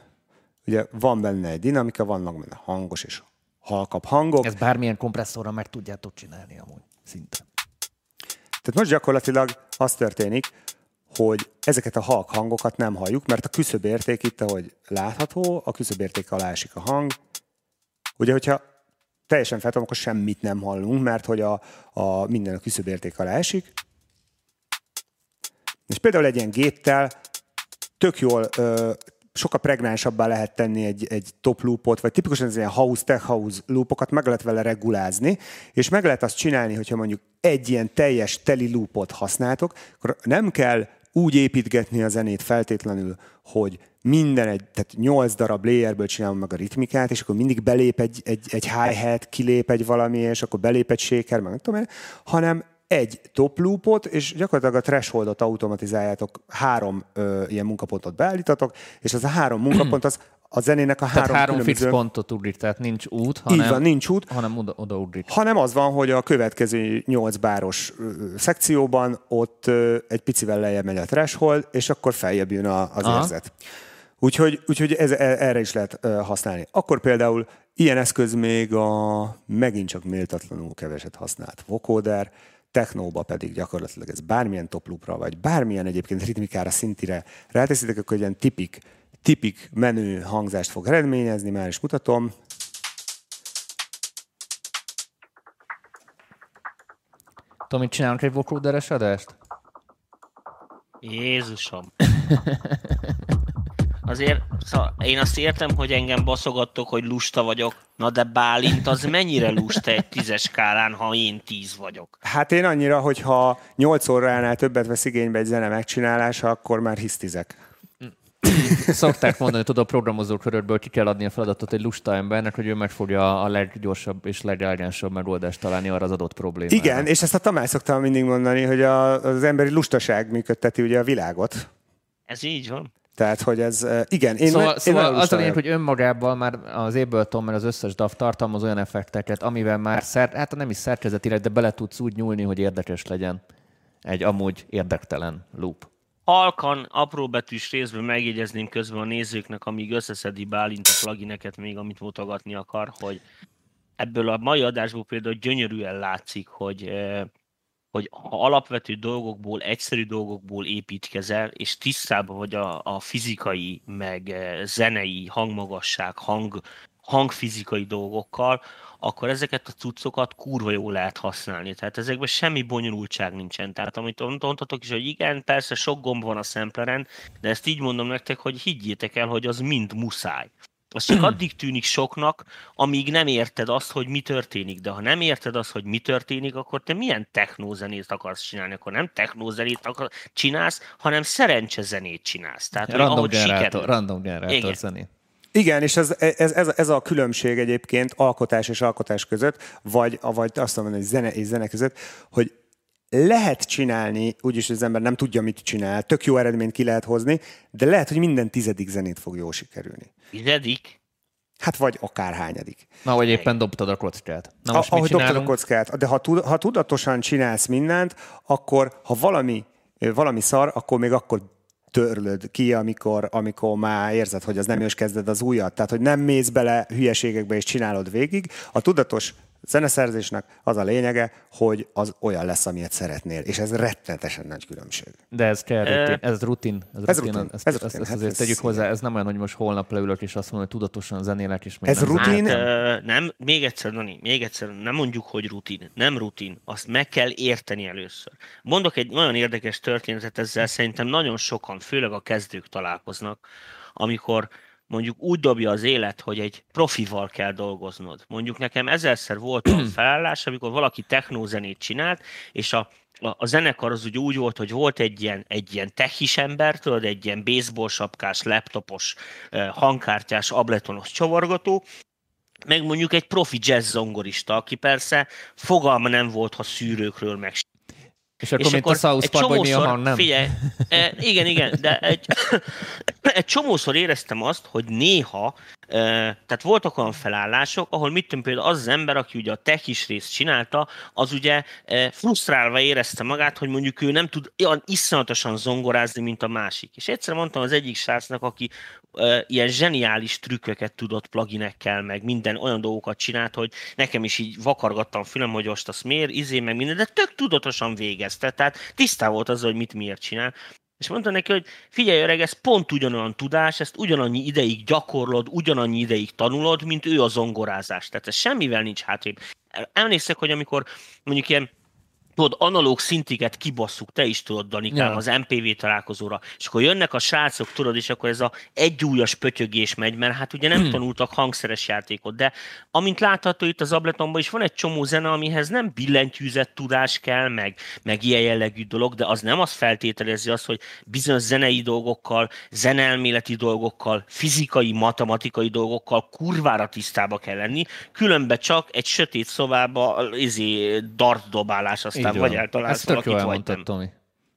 ugye van benne egy dinamika, vannak benne hangos és halkabb hangok. Ez bármilyen kompresszorra meg tudjátok csinálni amúgy, szinte. Tehát most gyakorlatilag az történik, hogy ezeket a halk hangokat nem halljuk, mert a küszöbérték itt, ahogy látható, a küszöbérték alá esik a hang. Ugye, hogyha teljesen feltolom, akkor semmit nem hallunk, mert hogy a, a minden a küszöbérték alá esik. És például egy ilyen géttel tök jól, ö, sokkal pregnánsabbá lehet tenni egy, egy top loopot, vagy tipikusan az ilyen house, tech house loopokat meg lehet vele regulázni, és meg lehet azt csinálni, hogyha mondjuk egy ilyen teljes teli loopot használtok, akkor nem kell úgy építgetni a zenét feltétlenül, hogy minden egy, tehát nyolc darab layerből csinálom meg a ritmikát, és akkor mindig belép egy, egy, egy hi-hat, kilép egy valami, és akkor belép egy shaker, meg nem tudom én, hanem egy top loopot, és gyakorlatilag a thresholdot automatizáljátok, három ö, ilyen munkapontot beállítatok, és az a három munkapont az a zenének a Tehát három, három, fix különböző... pontot ugrik, tehát nincs út, Így hanem, van, nincs út, hanem oda, oda ugrik. hanem az van, hogy a következő nyolc báros szekcióban ott egy picivel lejjebb megy a threshold, és akkor feljebb jön a, az Aha. érzet. Úgyhogy, úgyhogy ez, e- erre is lehet használni. Akkor például ilyen eszköz még a megint csak méltatlanul keveset használt vocoder, technóba pedig gyakorlatilag ez bármilyen top loopra, vagy bármilyen egyébként ritmikára, szintire ráteszitek, akkor egy ilyen tipik, tipik menő hangzást fog eredményezni, már is mutatom. Tudom, mit csinálunk egy vocoderes adást? Jézusom. Azért, szóval én azt értem, hogy engem baszogattok, hogy lusta vagyok, na de Bálint az mennyire lusta egy tízes skálán, ha én tíz vagyok? Hát én annyira, hogyha 8 óránál többet vesz igénybe egy zene megcsinálása, akkor már hisztizek. Szokták mondani, tudod, a programozó körökből ki kell adni a feladatot egy lusta embernek, hogy ő meg fogja a leggyorsabb és legelegánsabb megoldást találni arra az adott problémára. Igen, és ezt a Tamás szoktam mindig mondani, hogy a, az emberi lustaság működteti ugye a világot. Ez így van. Tehát, hogy ez, eh, igen, én, Szóval, én szóval az a lényeg, hogy önmagában már az Ableton, mert az összes DAV tartalmaz olyan effekteket, amivel már szer, hát nem is szerkezetileg, de bele tudsz úgy nyúlni, hogy érdekes legyen egy amúgy érdektelen loop. Halkan, apróbetűs részben megjegyezném közben a nézőknek, amíg összeszedi Bálint a plugineket még, amit mutogatni akar, hogy ebből a mai adásból például gyönyörűen látszik, hogy eh, hogy ha alapvető dolgokból, egyszerű dolgokból építkezel, és tisztában vagy a, a fizikai, meg eh, zenei, hangmagasság, hang, hangfizikai dolgokkal, akkor ezeket a cuccokat kurva jól lehet használni. Tehát ezekben semmi bonyolultság nincsen. Tehát amit mondhatok is, hogy igen, persze sok gomb van a szempleren, de ezt így mondom nektek, hogy higgyétek el, hogy az mind muszáj. Az csak addig tűnik soknak, amíg nem érted azt, hogy mi történik. De ha nem érted azt, hogy mi történik, akkor te milyen technózenét akarsz csinálni? Akkor nem technózenét akar, csinálsz, hanem szerencsezenét csinálsz. Tehát, hogy Random ahogy generátor, sikerül. random generátor Igen. zenét. Igen, és ez, ez, ez, ez a különbség egyébként alkotás és alkotás között, vagy, vagy azt mondom, hogy zene és zene között, hogy lehet csinálni, úgyis az ember nem tudja, mit csinál, tök jó eredményt ki lehet hozni, de lehet, hogy minden tizedik zenét fog jól sikerülni. Tizedik? Hát vagy akárhányadik. Na, vagy éppen dobtad a kockát. Na A, most mit ahogy dobtad a csinálunk? kockát. De ha, tud- ha tudatosan csinálsz mindent, akkor ha valami, valami szar, akkor még akkor törlöd ki, amikor, amikor már érzed, hogy az nem jó, és kezded az újat. Tehát, hogy nem mész bele hülyeségekbe és csinálod végig. A tudatos zeneszerzésnek az a lényege, hogy az olyan lesz, amilyet szeretnél, és ez rettenetesen nagy különbség. De ez kell rutin, ez rutin. Ez, Ez rutin, rutin, ezt, ez ezt, rutin, ezt hát azért ez tegyük hozzá, ez nem olyan, hogy most holnap leülök és azt mondom, hogy tudatosan zenélek, és még Ez nem rutin? Hát, ö, nem, még egyszer, Dani, még egyszer, nem mondjuk, hogy rutin. Nem rutin. Azt meg kell érteni először. Mondok egy nagyon érdekes történetet ezzel, szerintem nagyon sokan, főleg a kezdők találkoznak, amikor mondjuk úgy dobja az élet, hogy egy profival kell dolgoznod. Mondjuk nekem ezerszer volt olyan felállás, amikor valaki technózenét csinált, és a a, a zenekar az ugye úgy volt, hogy volt egy ilyen, egy ilyen techis ember, tudod, egy ilyen baseball sapkás, laptopos, hangkártyás, abletonos csavargató, meg mondjuk egy profi jazz zongorista, aki persze fogalma nem volt, ha szűrőkről meg És akkor, mint a South Park, mi a hang, nem? Figyelj, e, igen, igen, de egy, egy csomószor éreztem azt, hogy néha, e, tehát voltak olyan felállások, ahol mit tudom, például az az ember, aki ugye a techis részt csinálta, az ugye e, frusztrálva érezte magát, hogy mondjuk ő nem tud olyan iszonyatosan zongorázni, mint a másik. És egyszer mondtam az egyik srácnak, aki ilyen zseniális trükköket tudott pluginekkel, meg minden olyan dolgokat csinált, hogy nekem is így vakargattam fülem, hogy most azt miért, izé, meg minden, de tök tudatosan végezte, tehát tisztá volt az, hogy mit miért csinál. És mondta neki, hogy figyelj öreg, ez pont ugyanolyan tudás, ezt ugyanannyi ideig gyakorlod, ugyanannyi ideig tanulod, mint ő a zongorázás. Tehát ez semmivel nincs hátrébb. Emlékszek, hogy amikor mondjuk ilyen tudod, analóg szintiket kibasszuk, te is tudod, Danikám, Ja. az MPV találkozóra, és akkor jönnek a srácok, tudod, és akkor ez a egyújas pötyögés megy, mert hát ugye nem tanultak hangszeres játékot, de amint látható itt az Abletonban is van egy csomó zene, amihez nem billentyűzet tudás kell, meg, meg ilyen jellegű dolog, de az nem azt feltételezi azt, hogy bizonyos zenei dolgokkal, zenelméleti dolgokkal, fizikai, matematikai dolgokkal kurvára tisztába kell lenni, különben csak egy sötét szobába izé, dart dobálás, aztán vagy eltalálsz Ezt tök valakit, vagy nem. Tomi.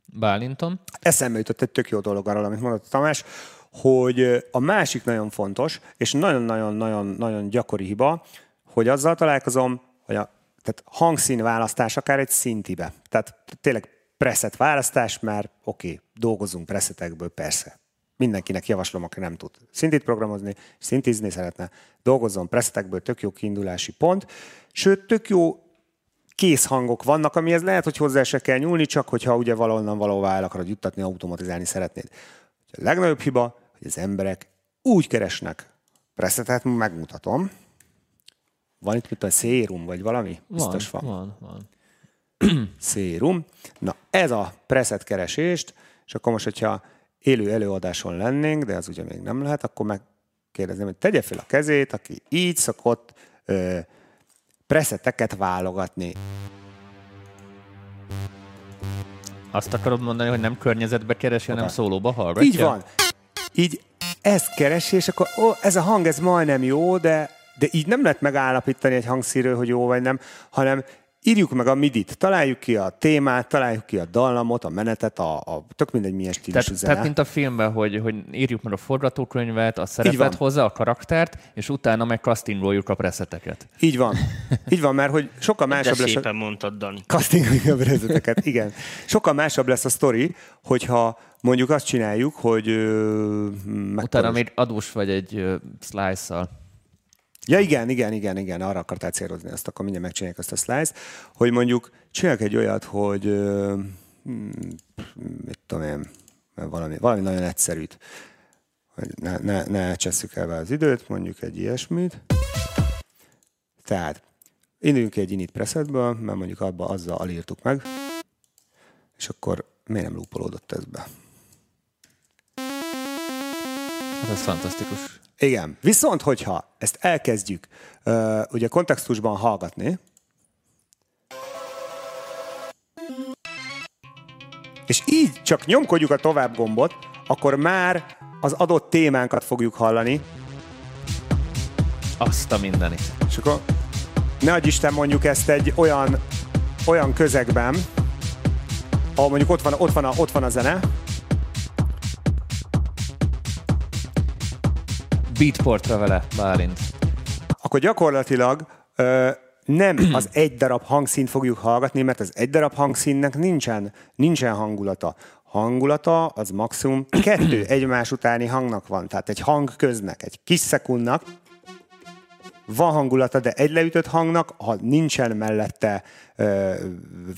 Bálintom. Eszembe jutott egy tök jó dolog arról, amit mondott Tamás, hogy a másik nagyon fontos, és nagyon-nagyon-nagyon gyakori hiba, hogy azzal találkozom, hogy a tehát hangszín választás akár egy szintibe. Tehát tényleg preset választás, mert oké, okay, dolgozunk presetekből, persze. Mindenkinek javaslom, aki nem tud szintit programozni, szintizni szeretne, dolgozzon presetekből, tök jó kiindulási pont. Sőt, tök jó kész hangok vannak, amihez lehet, hogy hozzá se kell nyúlni, csak hogyha ugye valahonnan valahová el akarod juttatni, automatizálni szeretnéd. A legnagyobb hiba, hogy az emberek úgy keresnek presetet, megmutatom. Van itt mit a szérum, vagy valami? Biztos van. van, van. Szérum. Na, ez a preset keresést, és akkor most, hogyha élő előadáson lennénk, de az ugye még nem lehet, akkor megkérdezném, hogy tegye fel a kezét, aki így szokott ö, preseteket válogatni. Azt akarod mondani, hogy nem környezetbe keresi, hanem szólóba hallgatja? Így van. Így ezt keresi, és akkor ó, ez a hang, ez majdnem jó, de, de így nem lehet megállapítani egy hangszíről, hogy jó vagy nem, hanem írjuk meg a midit, találjuk ki a témát, találjuk ki a dallamot, a menetet, a, a tök mindegy milyen stílusú Tehát, zene. tehát, mint a filmben, hogy, hogy írjuk meg a forgatókönyvet, a van. szerepet hozzá, a karaktert, és utána meg castingoljuk a preszeteket. Így van. Így van, mert hogy sokkal De másabb lesz a... szépen mondtad, Dani. castingoljuk a vezeteket, igen. Sokkal másabb lesz a sztori, hogyha mondjuk azt csináljuk, hogy... Ö, Utána még adós vagy egy uh, slice-szal. Ja igen, igen, igen, igen, arra akartál célozni, azt akkor mindjárt megcsinálják azt a slice, hogy mondjuk csinálják egy olyat, hogy ö, mm, mit tudom én, valami, valami nagyon egyszerűt, hogy ne, ne, ne csesszük el az időt, mondjuk egy ilyesmit. Tehát induljunk ki egy init presetből, mert mondjuk abba azzal alírtuk meg, és akkor miért nem lúpolódott ez be? Hát ez fantasztikus. Igen. Viszont, hogyha ezt elkezdjük uh, ugye kontextusban hallgatni, és így csak nyomkodjuk a tovább gombot, akkor már az adott témánkat fogjuk hallani, Azt a mindenit. és akkor ne adj Isten mondjuk ezt egy olyan, olyan közegben, ahol mondjuk ott van, ott van, a, ott van a zene, Beatportra vele, Bálint. akkor gyakorlatilag ö, nem az egy darab hangszínt fogjuk hallgatni, mert az egy darab hangszínnek nincsen, nincsen hangulata. Hangulata az maximum kettő egymás utáni hangnak van. Tehát egy hang köznek, egy kis szekundnak, van hangulata, de egy leütött hangnak, ha nincsen mellette ö,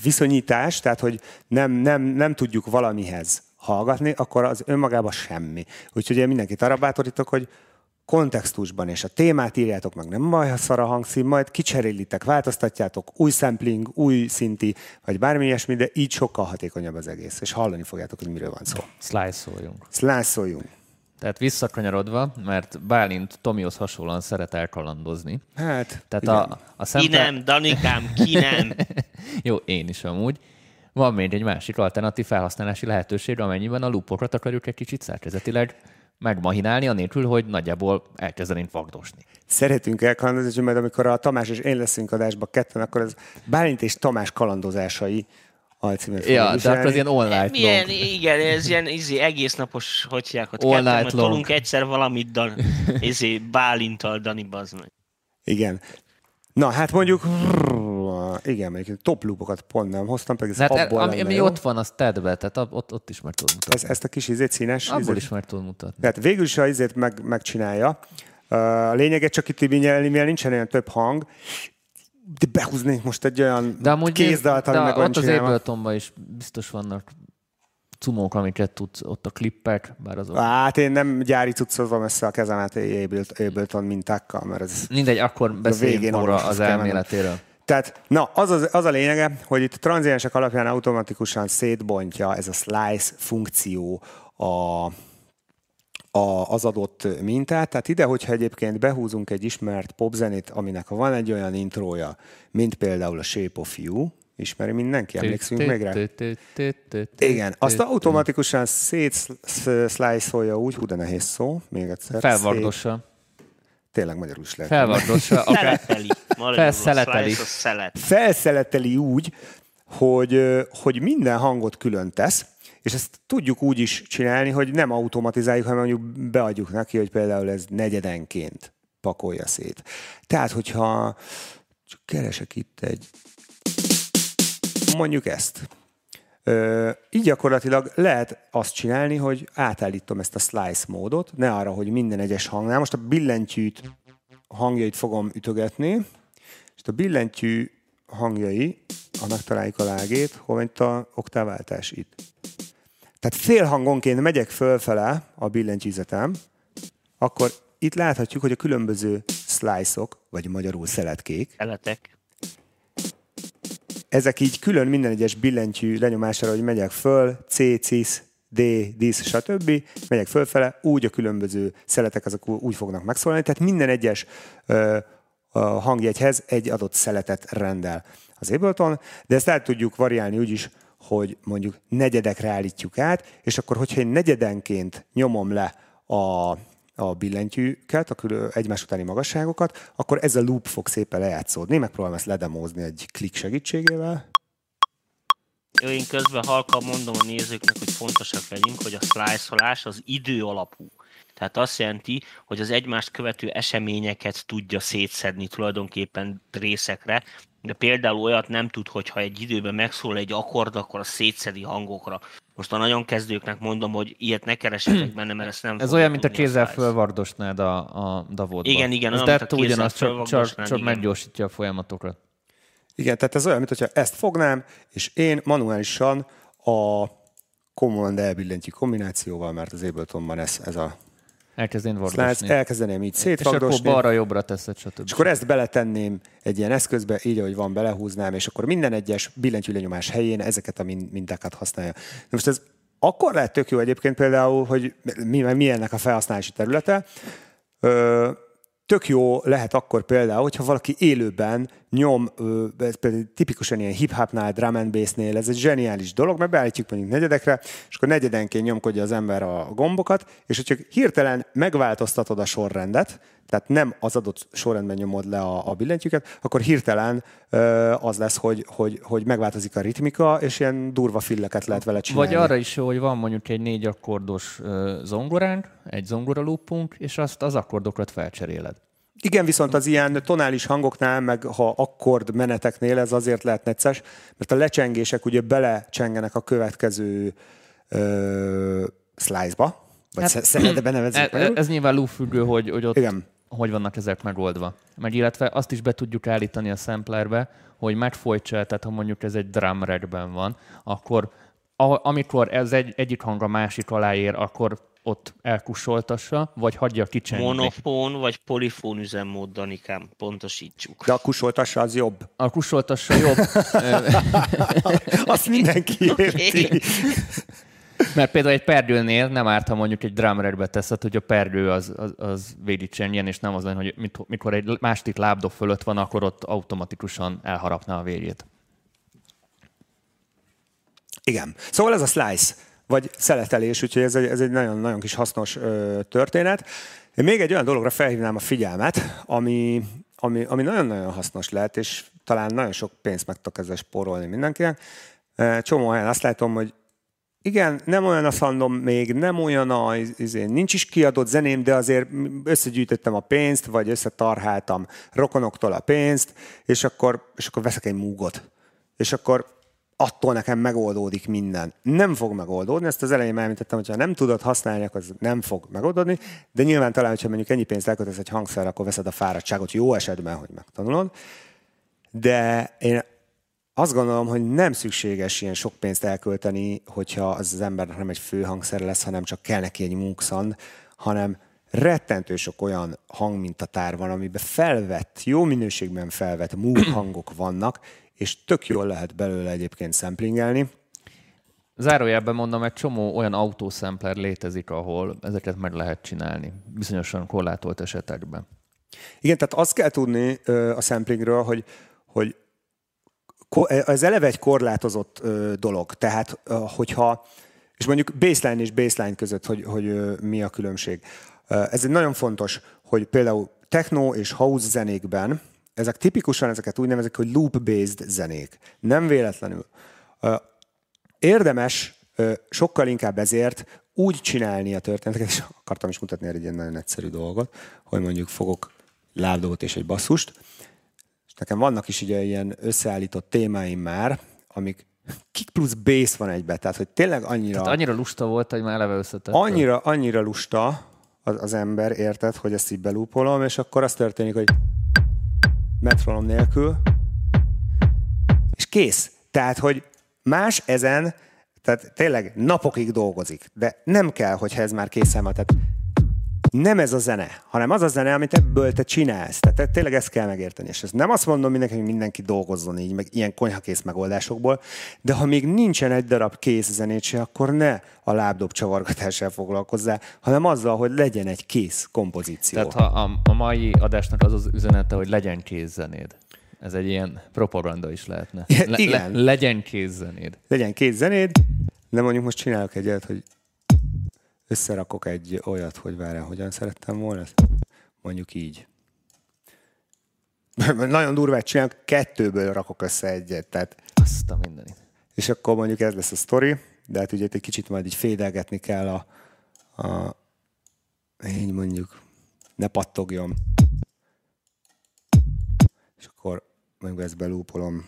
viszonyítás, tehát hogy nem, nem, nem tudjuk valamihez hallgatni, akkor az önmagában semmi. Úgyhogy én mindenkit arra bátorítok, hogy kontextusban és a témát írjátok meg, nem baj, ha szar a hangszín, majd kicserélitek, változtatjátok, új sampling, új szinti, vagy bármi ilyesmi, de így sokkal hatékonyabb az egész, és hallani fogjátok, hogy miről van szó. Slice-oljunk. Slice-oljunk. Tehát visszakanyarodva, mert Bálint Tomihoz hasonlóan szeret elkalandozni. Hát, Tehát igen. a, a Ki szemtel... nem, Danikám, ki nem. Jó, én is amúgy. Van még egy másik alternatív felhasználási lehetőség, amennyiben a loopokat akarjuk egy kicsit szerkezetileg megmahinálni, anélkül, hogy nagyjából elkezdenénk vagdosni. Szeretünk elkalandozni, majd amikor a Tamás és én leszünk adásba ketten, akkor az Bálint és Tamás kalandozásai alcímet Ja, de akkor az ilyen all night Milyen, long. igen, ez ilyen izé, egész napos, hogy hívják, ott All ketten, night majd long. tolunk egyszer valamit, Dan, izé, Bálintal, Dani, bazd meg. Igen. Na, hát mondjuk, igen, mondjuk top loopokat pont nem hoztam, pedig ez Hát abból ami, ami jó. ott van, az tedd be, tehát ott, ott is meg tudod mutatni. Ez, ezt a kis izét színes Abból izét. is meg tudod mutatni. Tehát végül is a izét meg, megcsinálja. A lényeget csak itt mivel nincsen olyan több hang, de behúznék most egy olyan De amúgy kézdalt, ami meg ott az. Abletonban is biztos vannak cumók, amiket tudsz, ott a klippek, bár azok... Hát én nem gyári cuccozom össze a kezemet Ableton- Ableton mintákkal, mert ez... Mindegy, akkor beszéljünk orvoshoz az kell mennem. Tehát, na, az, az, az a lényege, hogy itt tranziensek alapján automatikusan szétbontja ez a slice funkció a, a, az adott mintát. Tehát ide, hogyha egyébként behúzunk egy ismert popzenét, aminek van egy olyan intrója, mint például a Shape of You, ismeri mindenki, emlékszünk még rá? Igen, azt automatikusan szétszlájszolja úgy, hú, de nehéz szó, még egyszer. Felvardossa. Tényleg magyarul is lehet. Felvardossa. akár- Szeleteli. Felszeleteli. Felszeleteli úgy, hogy, hogy minden hangot külön tesz, és ezt tudjuk úgy is csinálni, hogy nem automatizáljuk, hanem mondjuk beadjuk neki, hogy például ez negyedenként pakolja szét. Tehát, hogyha csak keresek itt egy mondjuk ezt. Így gyakorlatilag lehet azt csinálni, hogy átállítom ezt a slice módot, ne arra, hogy minden egyes hangnál. Most a billentyűt hangjait fogom ütögetni, és a billentyű hangjai, annak találjuk a lágét, hol van itt a oktáváltás itt. Tehát félhangonként megyek fölfele a billentyűzetem, akkor itt láthatjuk, hogy a különböző slice-ok, vagy magyarul szeletkék, Szeletek. Ezek így külön minden egyes billentyű lenyomására, hogy megyek föl, C, cis, D, dis, stb. Megyek fölfele, úgy a különböző szeletek azok úgy fognak megszólalni, tehát minden egyes ö, a hangjegyhez egy adott szeletet rendel az Ableton, de ezt el tudjuk variálni úgy is, hogy mondjuk negyedekre állítjuk át, és akkor, hogyha én negyedenként nyomom le a, a billentyűket, a külön, egymás utáni magasságokat, akkor ez a loop fog szépen lejátszódni. Megpróbálom ezt ledemózni egy klik segítségével. Jó, én közben halkan mondom a nézőknek, hogy fontosak legyünk, hogy a slice az idő alapú. Tehát azt jelenti, hogy az egymást követő eseményeket tudja szétszedni tulajdonképpen részekre, de például olyat nem tud, hogyha egy időben megszól egy akkord, akkor a szétszedi hangokra. Most a nagyon kezdőknek mondom, hogy ilyet ne keresetek benne, mert ezt nem Ez olyan, mint a kézzel fölvardosnád a, a davodba. Igen, igen, Ez olyan, mint ugyanaz, csak, csak, csak meggyorsítja a folyamatokat. Igen, tehát ez olyan, mintha ezt fognám, és én manuálisan a Command elbillentyű kombinációval, mert az Abletonban ez, ez a Elkezdén slice, vardosni. elkezdeném így És akkor balra-jobbra teszed, stb. És akkor ezt beletenném egy ilyen eszközbe, így ahogy van, belehúznám, és akkor minden egyes billentyű lenyomás helyén ezeket a min- mintákat használja. Na most ez akkor lehet tök jó egyébként például, hogy mi, mi ennek a felhasználási területe. Ö, tök jó lehet akkor például, hogyha valaki élőben nyom, ez például tipikusan ilyen hip-hopnál, drum and bass-nél, ez egy zseniális dolog, mert beállítjuk mondjuk negyedekre, és akkor negyedenként nyomkodja az ember a gombokat, és hogyha hirtelen megváltoztatod a sorrendet, tehát nem az adott sorrendben nyomod le a, a billentyűket, akkor hirtelen ö, az lesz, hogy, hogy, hogy megváltozik a ritmika, és ilyen durva filleket lehet vele csinálni. Vagy arra is jó, hogy van mondjuk egy négy akkordos zongoránk, egy zongora loopunk, és azt az akkordokat felcseréled. Igen, viszont az ilyen tonális hangoknál, meg ha akkord meneteknél ez azért lehet necces, mert a lecsengések ugye belecsengenek a következő ö, slice-ba, vagy hát, szeletbe nevezzük E, e, ez nyilván loop függő, hogy, hogy ott Igen. hogy vannak ezek megoldva. Meg illetve azt is be tudjuk állítani a samplerbe, hogy megfolytsa, tehát ha mondjuk ez egy drum van, akkor a, amikor ez egy, egyik hang a másik alá ér, akkor ott elkussoltassa, vagy hagyja kicsengni. Monofón vagy polifón üzemmód, Danikám, pontosítsuk. De a kussoltassa az jobb. A kussoltassa jobb. Azt mindenki érti. Okay. Mert például egy perdőnél nem árt, ha mondjuk egy drummerbe teszed, hogy a perdő az, az, az csengjen, és nem az lenne, hogy mikor egy másik lábdob fölött van, akkor ott automatikusan elharapná a végét. Igen. Szóval ez a slice, vagy szeletelés, úgyhogy ez egy, ez egy nagyon, nagyon kis hasznos ö, történet. Én még egy olyan dologra felhívnám a figyelmet, ami, ami, ami nagyon-nagyon hasznos lehet, és talán nagyon sok pénzt meg tudok ezzel spórolni mindenkinek. Csomó helyen azt látom, hogy igen, nem olyan a fandom még, nem olyan a, izé, nincs is kiadott zeném, de azért összegyűjtöttem a pénzt, vagy összetarháltam rokonoktól a pénzt, és akkor, és akkor veszek egy múgot. És akkor attól nekem megoldódik minden. Nem fog megoldódni, ezt az elején említettem, hogyha nem tudod használni, akkor az nem fog megoldódni, de nyilván talán, hogyha mondjuk ennyi pénzt elkötesz egy hangszer, akkor veszed a fáradtságot jó esetben, hogy megtanulod. De én azt gondolom, hogy nem szükséges ilyen sok pénzt elkölteni, hogyha az az embernek nem egy fő hangszer lesz, hanem csak kell neki egy munkszand, hanem rettentő sok olyan hangmintatár van, amiben felvett, jó minőségben felvett hangok vannak, és tök jól lehet belőle egyébként szemplingelni. Zárójelben mondom, egy csomó olyan autószempler létezik, ahol ezeket meg lehet csinálni, bizonyosan korlátolt esetekben. Igen, tehát azt kell tudni a samplingről, hogy, hogy ez eleve egy korlátozott dolog. Tehát, hogyha, és mondjuk baseline és baseline között, hogy, hogy mi a különbség. Ez egy nagyon fontos, hogy például techno és house zenékben, ezek tipikusan ezeket úgy nevezik, hogy loop-based zenék. Nem véletlenül. Érdemes sokkal inkább ezért úgy csinálni a történeteket, és akartam is mutatni egy ilyen nagyon egyszerű dolgot, hogy mondjuk fogok lábdobot és egy basszust, nekem vannak is ugye ilyen összeállított témáim már, amik kick plusz bass van egybe, tehát hogy tényleg annyira... Tehát annyira lusta volt, hogy már eleve összetett. Annyira, annyira lusta az, az ember, érted, hogy ezt így belúpolom, és akkor az történik, hogy metronom nélkül, és kész. Tehát, hogy más ezen, tehát tényleg napokig dolgozik, de nem kell, hogyha ez már készen van. Tehát nem ez a zene, hanem az a zene, amit ebből te csinálsz. Tehát tényleg ezt kell megérteni. És ez nem azt mondom mindenki, hogy mindenki dolgozzon így, meg ilyen konyhakész megoldásokból, de ha még nincsen egy darab kész zenét se, akkor ne a lábdob csavargatással foglalkozzál, hanem azzal, hogy legyen egy kész kompozíció. Tehát ha a, a mai adásnak az az üzenete, hogy legyen kész zenéd. Ez egy ilyen propaganda is lehetne. Le, Igen. Le, legyen kész zenéd. Legyen kész zenéd, de mondjuk most csinálok egyet, hogy összerakok egy olyat, hogy várjál, hogyan szerettem volna? Mondjuk így. Nagyon durvát csinálok, kettőből rakok össze egyet. Tehát... Azt a mindenit. És akkor mondjuk ez lesz a sztori, de hát ugye egy kicsit majd így fédelgetni kell a, a így mondjuk, ne pattogjon. És akkor mondjuk ezt belúpolom.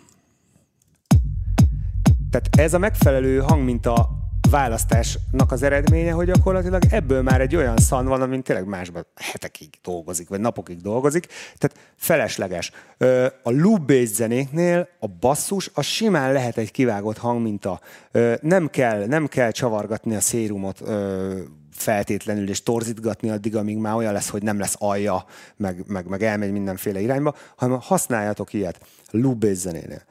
Tehát ez a megfelelő hang, mint a választásnak az eredménye, hogy gyakorlatilag ebből már egy olyan szan van, amin tényleg másban hetekig dolgozik, vagy napokig dolgozik, tehát felesleges. A loop-based zenéknél a basszus, az simán lehet egy kivágott hangminta. Nem kell, nem kell csavargatni a szérumot feltétlenül, és torzítgatni addig, amíg már olyan lesz, hogy nem lesz alja, meg, meg, meg elmegy mindenféle irányba, hanem használjatok ilyet loop-based zenénél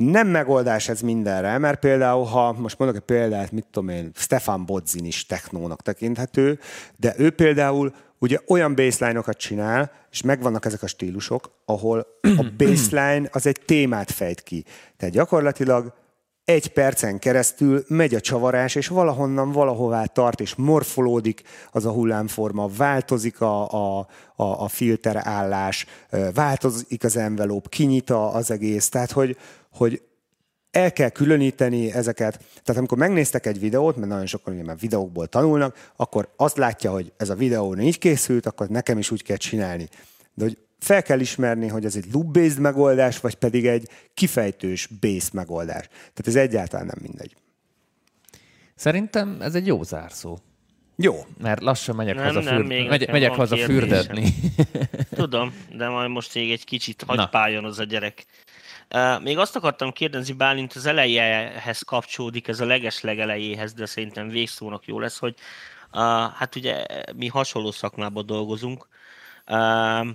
nem megoldás ez mindenre, mert például, ha most mondok egy példát, mit tudom én, Stefan Bodzin is technónak tekinthető, de ő például ugye olyan baseline-okat csinál, és megvannak ezek a stílusok, ahol a baseline az egy témát fejt ki. Tehát gyakorlatilag egy percen keresztül megy a csavarás, és valahonnan valahová tart, és morfolódik az a hullámforma, változik a, a, a, a filterállás, változik az envelop, kinyit az egész, tehát hogy, hogy el kell különíteni ezeket. Tehát amikor megnéztek egy videót, mert nagyon sokan ugye már videókból tanulnak, akkor azt látja, hogy ez a videó így készült, akkor nekem is úgy kell csinálni. De hogy fel kell ismerni, hogy ez egy loop-based megoldás, vagy pedig egy kifejtős base megoldás. Tehát ez egyáltalán nem mindegy. Szerintem ez egy jó zárszó. Jó. Mert lassan megyek Nem, haza, nem, fürd... még megy, megyek haza kérdésem. fürdetni. Tudom, de majd most még egy kicsit hagypáljon az a gyerek. Uh, még azt akartam kérdezni, Bálint az elejehez kapcsolódik, ez a legesleg elejéhez, de szerintem végszónak jó lesz, hogy uh, hát ugye mi hasonló szakmában dolgozunk, uh,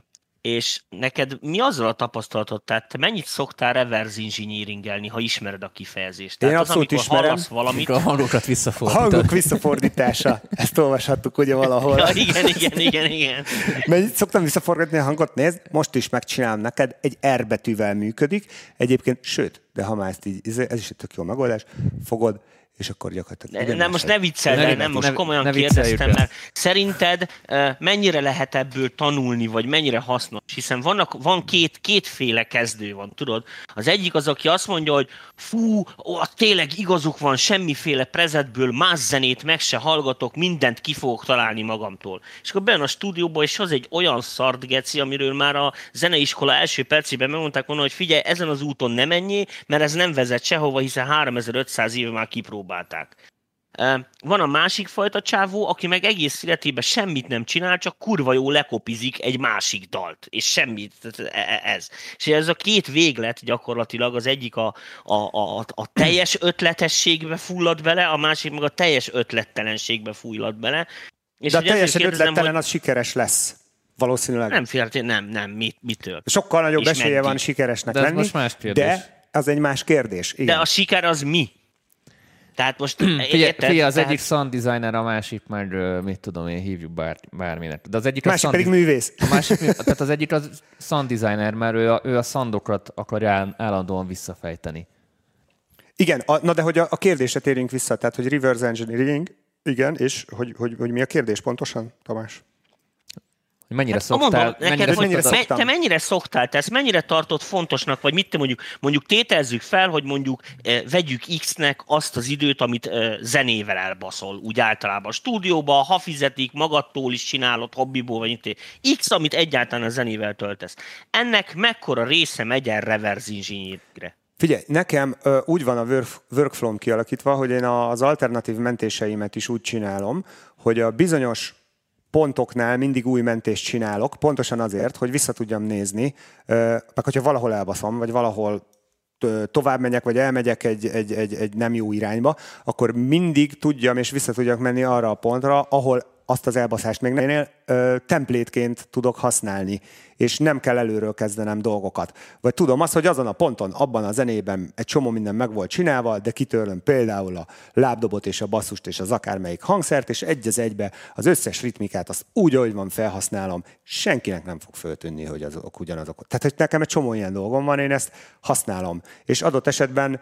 és neked mi azzal a tapasztalatod, tehát te mennyit szoktál reverse engineeringelni, ha ismered a kifejezést? Tehát Én az, abszolút amikor ismerem. valamit, A hangokat Hangok visszafordítani. visszafordítása. Ezt olvashattuk ugye valahol. Ja, igen, igen, igen, igen. Mennyit szoktam visszaforgatni a hangot? Nézd, most is megcsinálom neked, egy R betűvel működik. Egyébként, sőt, de ha már ezt így, ez is egy tök jó megoldás, fogod, és akkor gyakorlatilag... Ne, nem, most ne viccelj, Ne- ne, nem, most komolyan ne kérdeztem, mert szerinted mennyire lehet ebből tanulni, vagy mennyire hasznos? Hiszen vannak, van két, kétféle kezdő van, tudod? Az egyik az, aki azt mondja, hogy fú, ó, tényleg igazuk van, semmiféle prezetből más zenét meg se hallgatok, mindent ki fogok találni magamtól. És akkor bejön a stúdióba, és az egy olyan szart geci, amiről már a zeneiskola első percében megmondták volna, hogy figyelj, ezen az úton nem menjél, mert ez nem vezet sehova, hiszen 3500 éve már kipróbálták. Ö, Van a másik fajta csávó, aki meg egész életében semmit nem csinál, csak kurva jó lekopizik egy másik dalt, és semmit, e- e- ez. És ez a két véglet gyakorlatilag, az egyik a, a, a, a teljes ötletességbe fullad bele, a másik meg a teljes ötlettelenségbe fullad bele. És De a teljesen ötlettelen hogy az sikeres lesz. Valószínűleg. Nem féltél, nem, nem, mit, mitől? Sokkal nagyobb És esélye meddig? van sikeresnek De ez lenni. most más kérdés. De az egy más kérdés. Igen. De a siker az mi? Tehát most Figyelj, érted? figyelj, az Tehát- egyik sound designer, a másik ö, mit tudom én, hívjuk bár, bárminek. De az egyik, a másik sound pedig művész. A másik, tehát az egyik az sound designer, mert ő a, ő a szandokat akarja áll- állandóan visszafejteni. Igen, a, na de hogy a, a kérdésre térjünk vissza, tehát hogy reverse engineering, igen, és hogy, hogy, hogy mi a kérdés pontosan, Tamás? Hogy mennyire Hát, szoktál, mondom, neked, mennyire hogy mennyire szoktam? te mennyire szoktál, te ezt mennyire tartod fontosnak, vagy mit te mondjuk, mondjuk tételezzük fel, hogy mondjuk eh, vegyük X-nek azt az időt, amit eh, zenével elbaszol, úgy általában a stúdióba, ha fizetik, magadtól is csinálod, hobbiból, vagy itt. X, amit egyáltalán a zenével töltesz. Ennek mekkora része megy el reverse engineeringre? Figyelj, nekem ö, úgy van a work, workflow kialakítva, hogy én a- az alternatív mentéseimet is úgy csinálom, hogy a bizonyos pontoknál mindig új mentést csinálok, pontosan azért, hogy vissza tudjam nézni, meg hogyha valahol elbaszom, vagy valahol tovább megyek, vagy elmegyek egy, egy, egy, egy nem jó irányba, akkor mindig tudjam és vissza tudjak menni arra a pontra, ahol azt az elbaszást még ennél templétként tudok használni, és nem kell előről kezdenem dolgokat. Vagy tudom azt, hogy azon a ponton, abban a zenében egy csomó minden meg volt csinálva, de kitörlöm például a lábdobot és a basszust és az akármelyik hangszert, és egy az egybe az összes ritmikát azt úgy, ahogy van, felhasználom, senkinek nem fog föltűnni, hogy azok ugyanazok. Tehát, hogy nekem egy csomó ilyen dolgom van, én ezt használom. És adott esetben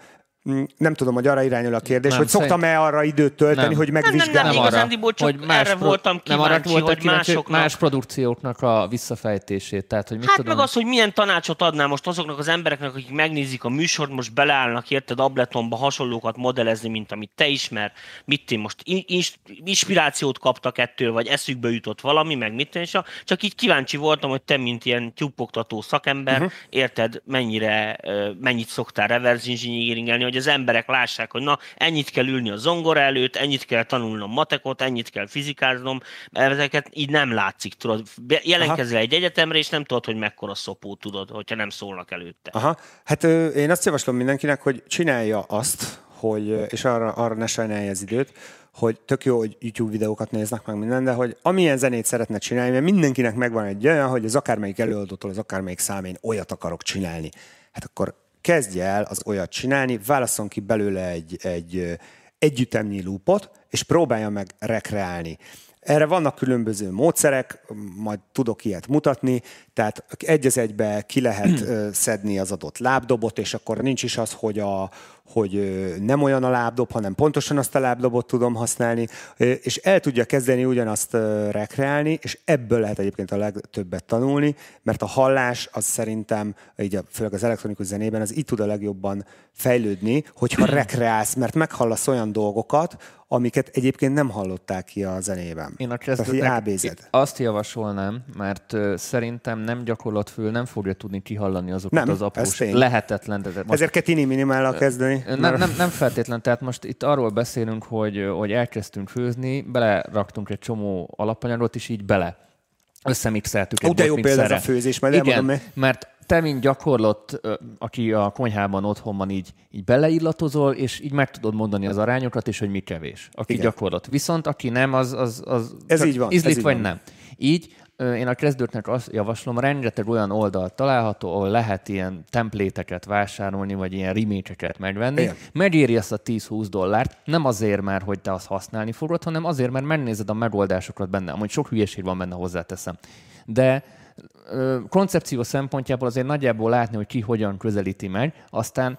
nem tudom, hogy arra irányul a kérdés, Nem, hogy szoktam-e arra időt tölteni, Nem. hogy nem, megvizsgálom. nem, igazándiból csak erre voltam nem arra kíváncsi, voltam hogy kíváncsi, hogy másoknak- más produkcióknak a visszafejtését. Tehát, hogy mit Hát tudom, meg az, hogy milyen tanácsot adnál most azoknak az embereknek, akik megnézik a műsort, most beleállnak, érted, Abletonba hasonlókat modellezni, mint amit te ismer, mit én most in- ins- inspirációt kaptak ettől, vagy eszükbe jutott valami, meg mit én, csak így kíváncsi voltam, hogy te, mint ilyen tyúpoktató szakember, uh-huh. érted, mennyire, mennyit szoktál reverse engineeringelni, hogy az emberek lássák, hogy na, ennyit kell ülni a zongora előtt, ennyit kell tanulnom matekot, ennyit kell fizikáznom, ezeket így nem látszik, tudod. Be- Jelentkezel egy egyetemre, és nem tudod, hogy mekkora szopó tudod, hogyha nem szólnak előtte. Aha. Hát ö, én azt javaslom mindenkinek, hogy csinálja azt, hogy, és arra, arra ne sajnálja az időt, hogy tök jó, hogy YouTube videókat néznek meg minden, de hogy amilyen zenét szeretne csinálni, mert mindenkinek megvan egy olyan, hogy az akármelyik előadótól, az akármelyik számén olyat akarok csinálni. Hát akkor kezdje el az olyat csinálni, válasszon ki belőle egy, egy együttemnyi loopot, és próbálja meg rekreálni. Erre vannak különböző módszerek, majd tudok ilyet mutatni, tehát egy az egybe ki lehet ö, szedni az adott lábdobot, és akkor nincs is az, hogy, a, hogy nem olyan a lábdob, hanem pontosan azt a lábdobot tudom használni, és el tudja kezdeni ugyanazt rekreálni, és ebből lehet egyébként a legtöbbet tanulni, mert a hallás az szerintem, így a, főleg az elektronikus zenében, az így tud a legjobban fejlődni, hogyha rekreálsz, mert meghallasz olyan dolgokat, amiket egyébként nem hallottál ki a zenében. Én a Tehát, ábézed. azt javasolnám, mert szerintem nem gyakorlatfül nem fogja tudni kihallani azokat Nem, az aprós, lehetetlen. De most Ezért kell tini minimállal kezdeni. Nem, mert... nem, nem feltétlen, tehát most itt arról beszélünk, hogy, hogy elkezdtünk főzni, beleraktunk egy csomó alapanyagot, és így bele összemixeltük. Ó, de jó példa ez a főzés, majd Igen, elmondom, mert te, mint gyakorlott, aki a konyhában otthon van, így, így beleillatozol, és így meg tudod mondani az arányokat, és hogy mi kevés. Aki Igen. gyakorlott. Viszont aki nem, az, az, az ez így van, ízlik ez így vagy van. nem. Így én a kezdőknek azt javaslom, rengeteg olyan oldal található, ahol lehet ilyen templéteket vásárolni, vagy ilyen remékeket megvenni. Igen. Megéri ezt a 10-20 dollárt, nem azért, mert hogy te azt használni fogod, hanem azért, mert megnézed a megoldásokat benne. Amúgy sok hülyeség van benne, hozzáteszem. De koncepció szempontjából azért nagyjából látni, hogy ki hogyan közelíti meg, aztán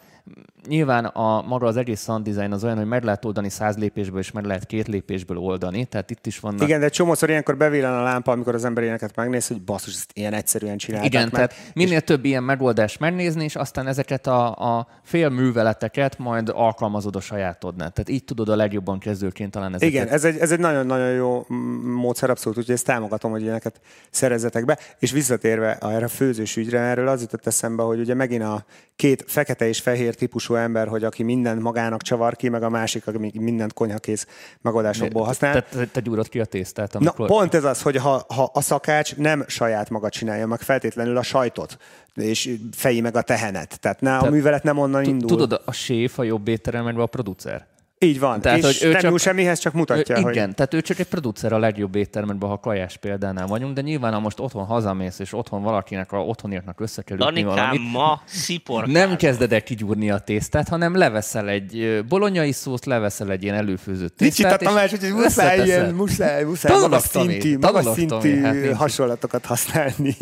nyilván a maga az egész sound design az olyan, hogy meg lehet oldani száz lépésből, és meg lehet két lépésből oldani, tehát itt is vannak... Igen, de csomószor ilyenkor bevillan a lámpa, amikor az ember ilyeneket megnéz, hogy basszus, ezt ilyen egyszerűen csinálták Igen, meg. tehát minél és... több ilyen megoldást megnézni, és aztán ezeket a, a fél műveleteket majd alkalmazod a sajátodnál. Tehát így tudod a legjobban kezdőként talán ezeket. Igen, ez egy, ez egy nagyon-nagyon jó módszer abszolút, úgyhogy ezt támogatom, hogy ilyeneket szerezzetek be. És visszatérve erre a főzős ügyre, erről az jutott eszembe, hogy ugye megint a két fekete és fehér típusú ember, hogy aki mindent magának csavar ki, meg a másik, aki mindent konyhakész megoldásokból használ. Te, te gyúrod ki a tésztát. Amikor... Na, pont ez az, hogy ha, ha a szakács nem saját maga csinálja meg feltétlenül a sajtot, és fejé meg a tehenet. Tehát ne, a művelet nem onnan indul. Tudod, a séf a jobb étterem, a producer. Így van, tehát, és hogy ő nem csak, semmihez, csak mutatja, ő, hogy... Igen, tehát ő csak egy producer a legjobb éttermekben, ha kajás példánál vagyunk, de nyilván, ha most otthon hazamész, és otthon valakinek a otthoniaknak össze kell ütni valamit, ma szipor. Nem kezded el kigyúrni a tésztát, hanem leveszel egy bolonyai szószt, leveszel egy ilyen előfőzött tésztát, Nincs itt a Tamás, hogy muszáj ilyen, muszáj, muszáj magas szintű, magas szintű hát hasonlatokat használni.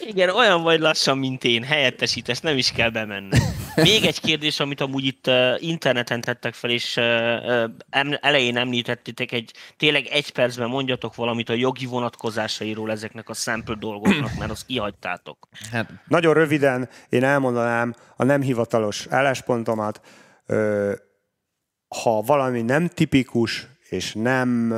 Igen, olyan vagy lassan, mint én, helyettesítés, nem is kell bemenni. Még egy kérdés, amit amúgy itt interneten tettek fel, és elején említettétek, egy, tényleg egy percben mondjatok valamit a jogi vonatkozásairól ezeknek a sample dolgoknak, mert azt kihagytátok. Hát. Nagyon röviden én elmondanám a nem hivatalos álláspontomat. Ha valami nem tipikus, és nem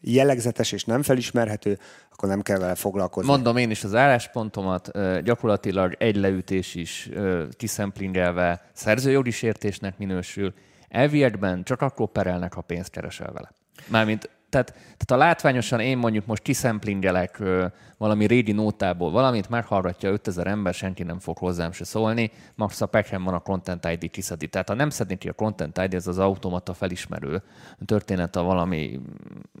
jellegzetes és nem felismerhető, akkor nem kell vele foglalkozni. Mondom én is az álláspontomat, gyakorlatilag egy leütés is kiszemplingelve szerzőjogi sértésnek minősül. Elviekben csak akkor perelnek, ha pénzt keresel vele. Mármint tehát, tehát a látványosan én mondjuk most kiszemplingelek valami régi nótából valamit, meghallgatja 5000 ember, senki nem fog hozzám se szólni, max a pekhen van a Content ID kiszedi. Tehát ha nem szedni ki a Content ID, ez az automata felismerő történet a valami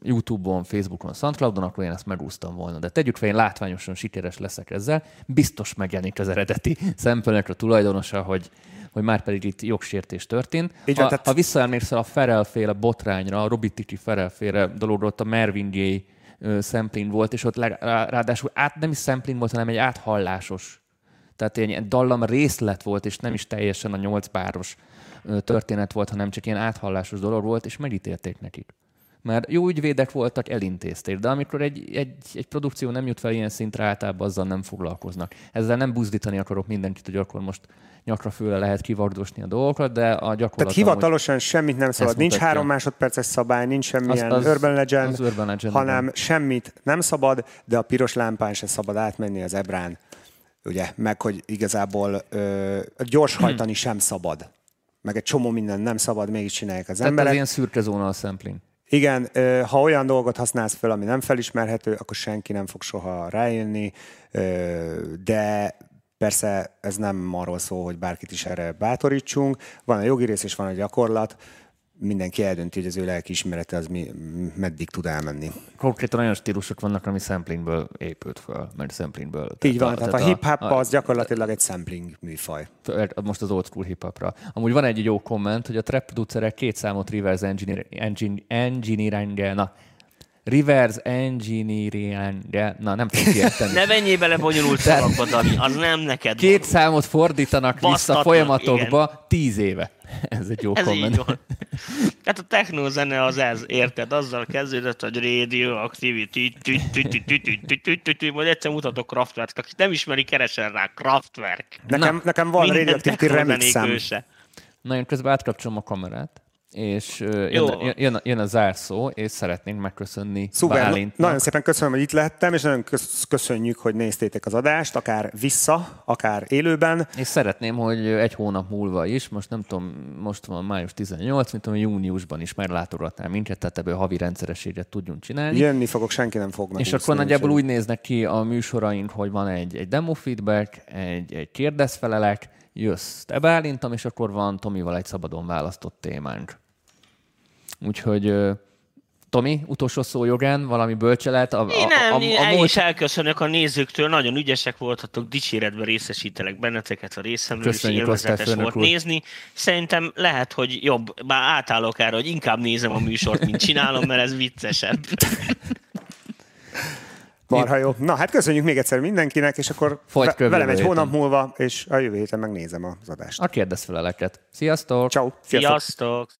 YouTube-on, Facebookon, Soundcloudon, akkor én ezt megúsztam volna. De tegyük fel, én látványosan sikeres leszek ezzel, biztos megjelenik az eredeti szempelnek a tulajdonosa, hogy hogy már pedig itt jogsértés történt. Így ha, tehát... ha visszaemlékszel a Ferelféle botrányra, a Robitiki Ferelféle dologról, ott a Mervin Gaye sampling volt, és ott ráadásul át, nem is sampling volt, hanem egy áthallásos. Tehát egy dallam részlet volt, és nem is teljesen a nyolc páros történet volt, hanem csak ilyen áthallásos dolog volt, és megítélték nekik. Mert jó ügyvédek voltak, elintézték, de amikor egy, egy, egy produkció nem jut fel ilyen szintre, általában azzal nem foglalkoznak. Ezzel nem buzdítani akarok mindenkit, hogy akkor most nyakra főle lehet kivardosni a dolgokat, de a gyakorlat... Tehát hivatalosan semmit nem szabad. Nincs három másodperces szabály, nincs semmilyen az, az, Urban, Legend, az Urban Legend, hanem igen. semmit nem szabad, de a piros lámpán se szabad átmenni az ebrán. Ugye, meg hogy igazából ö, gyors hajtani sem szabad. Meg egy csomó minden nem szabad, mégis csinálják az Tehát emberek. ez ilyen szürke zóna a sampling. Igen, ha olyan dolgot használsz fel, ami nem felismerhető, akkor senki nem fog soha rájönni, de persze ez nem arról szól, hogy bárkit is erre bátorítsunk. Van a jogi rész és van a gyakorlat, mindenki eldönti, hogy az ő lelki ismerete az mi, meddig tud elmenni. Konkrétan olyan stílusok vannak, ami samplingből épült föl, mert samplingből. Így van, tehát, tehát a, hip-hop az gyakorlatilag egy sampling műfaj. Most az old school hip-hopra. Amúgy van egy jó komment, hogy a trap producerek két számot reverse engineering, engineering na, reverse engineering de na nem tudom kiérteni. ne menjél bele bonyolult szavakba, Dani, az nem neked Két van. számot fordítanak vissza folyamatokba igen. tíz éve. Ez egy jó ez komment. Így van. Hát a technózene az ez, érted? Azzal kezdődött, hogy radioactivity, majd egyszer mutatok Kraftwerk, aki nem ismeri, keresen rá, Kraftwerk. Nekem, nekem van radioactivity remix szám. Na, én közben átkapcsolom a kamerát. És jön, jön, jön a zárszó, és szeretnénk megköszönni Szuper, Bálintnak. nagyon szépen köszönöm, hogy itt lehettem, és nagyon köszönjük, hogy néztétek az adást, akár vissza, akár élőben. És szeretném, hogy egy hónap múlva is, most nem tudom, most van május 18, mint tudom, júniusban is meglátogatnál minket, tehát ebből havi rendszerességet tudjunk csinálni. Jönni fogok, senki nem fog És akkor nagyjából úgy néznek ki a műsoraink, hogy van egy, egy demo feedback, egy, egy kérdezfelelek, jössz te Bálintam, és akkor van Tomival egy szabadon választott témánk. Úgyhogy Tomi, utolsó szó jogán, valami bölcselet? A, én nem, a, a, a, a én is elköszönök a nézőktől, nagyon ügyesek voltatok, dicséretben részesítelek benneteket a részemről, és élvezetes volt úr. nézni. Szerintem lehet, hogy jobb, bár átállok erre, hogy inkább nézem a műsort, mint csinálom, mert ez viccesebb. Marha jó. Na, hát köszönjük még egyszer mindenkinek, és akkor Folyt velem egy hónap múlva, és a jövő héten megnézem az adást. A kérdezfeleleket. Sziasztok! Ciao. Sziasztok! Sziasztok.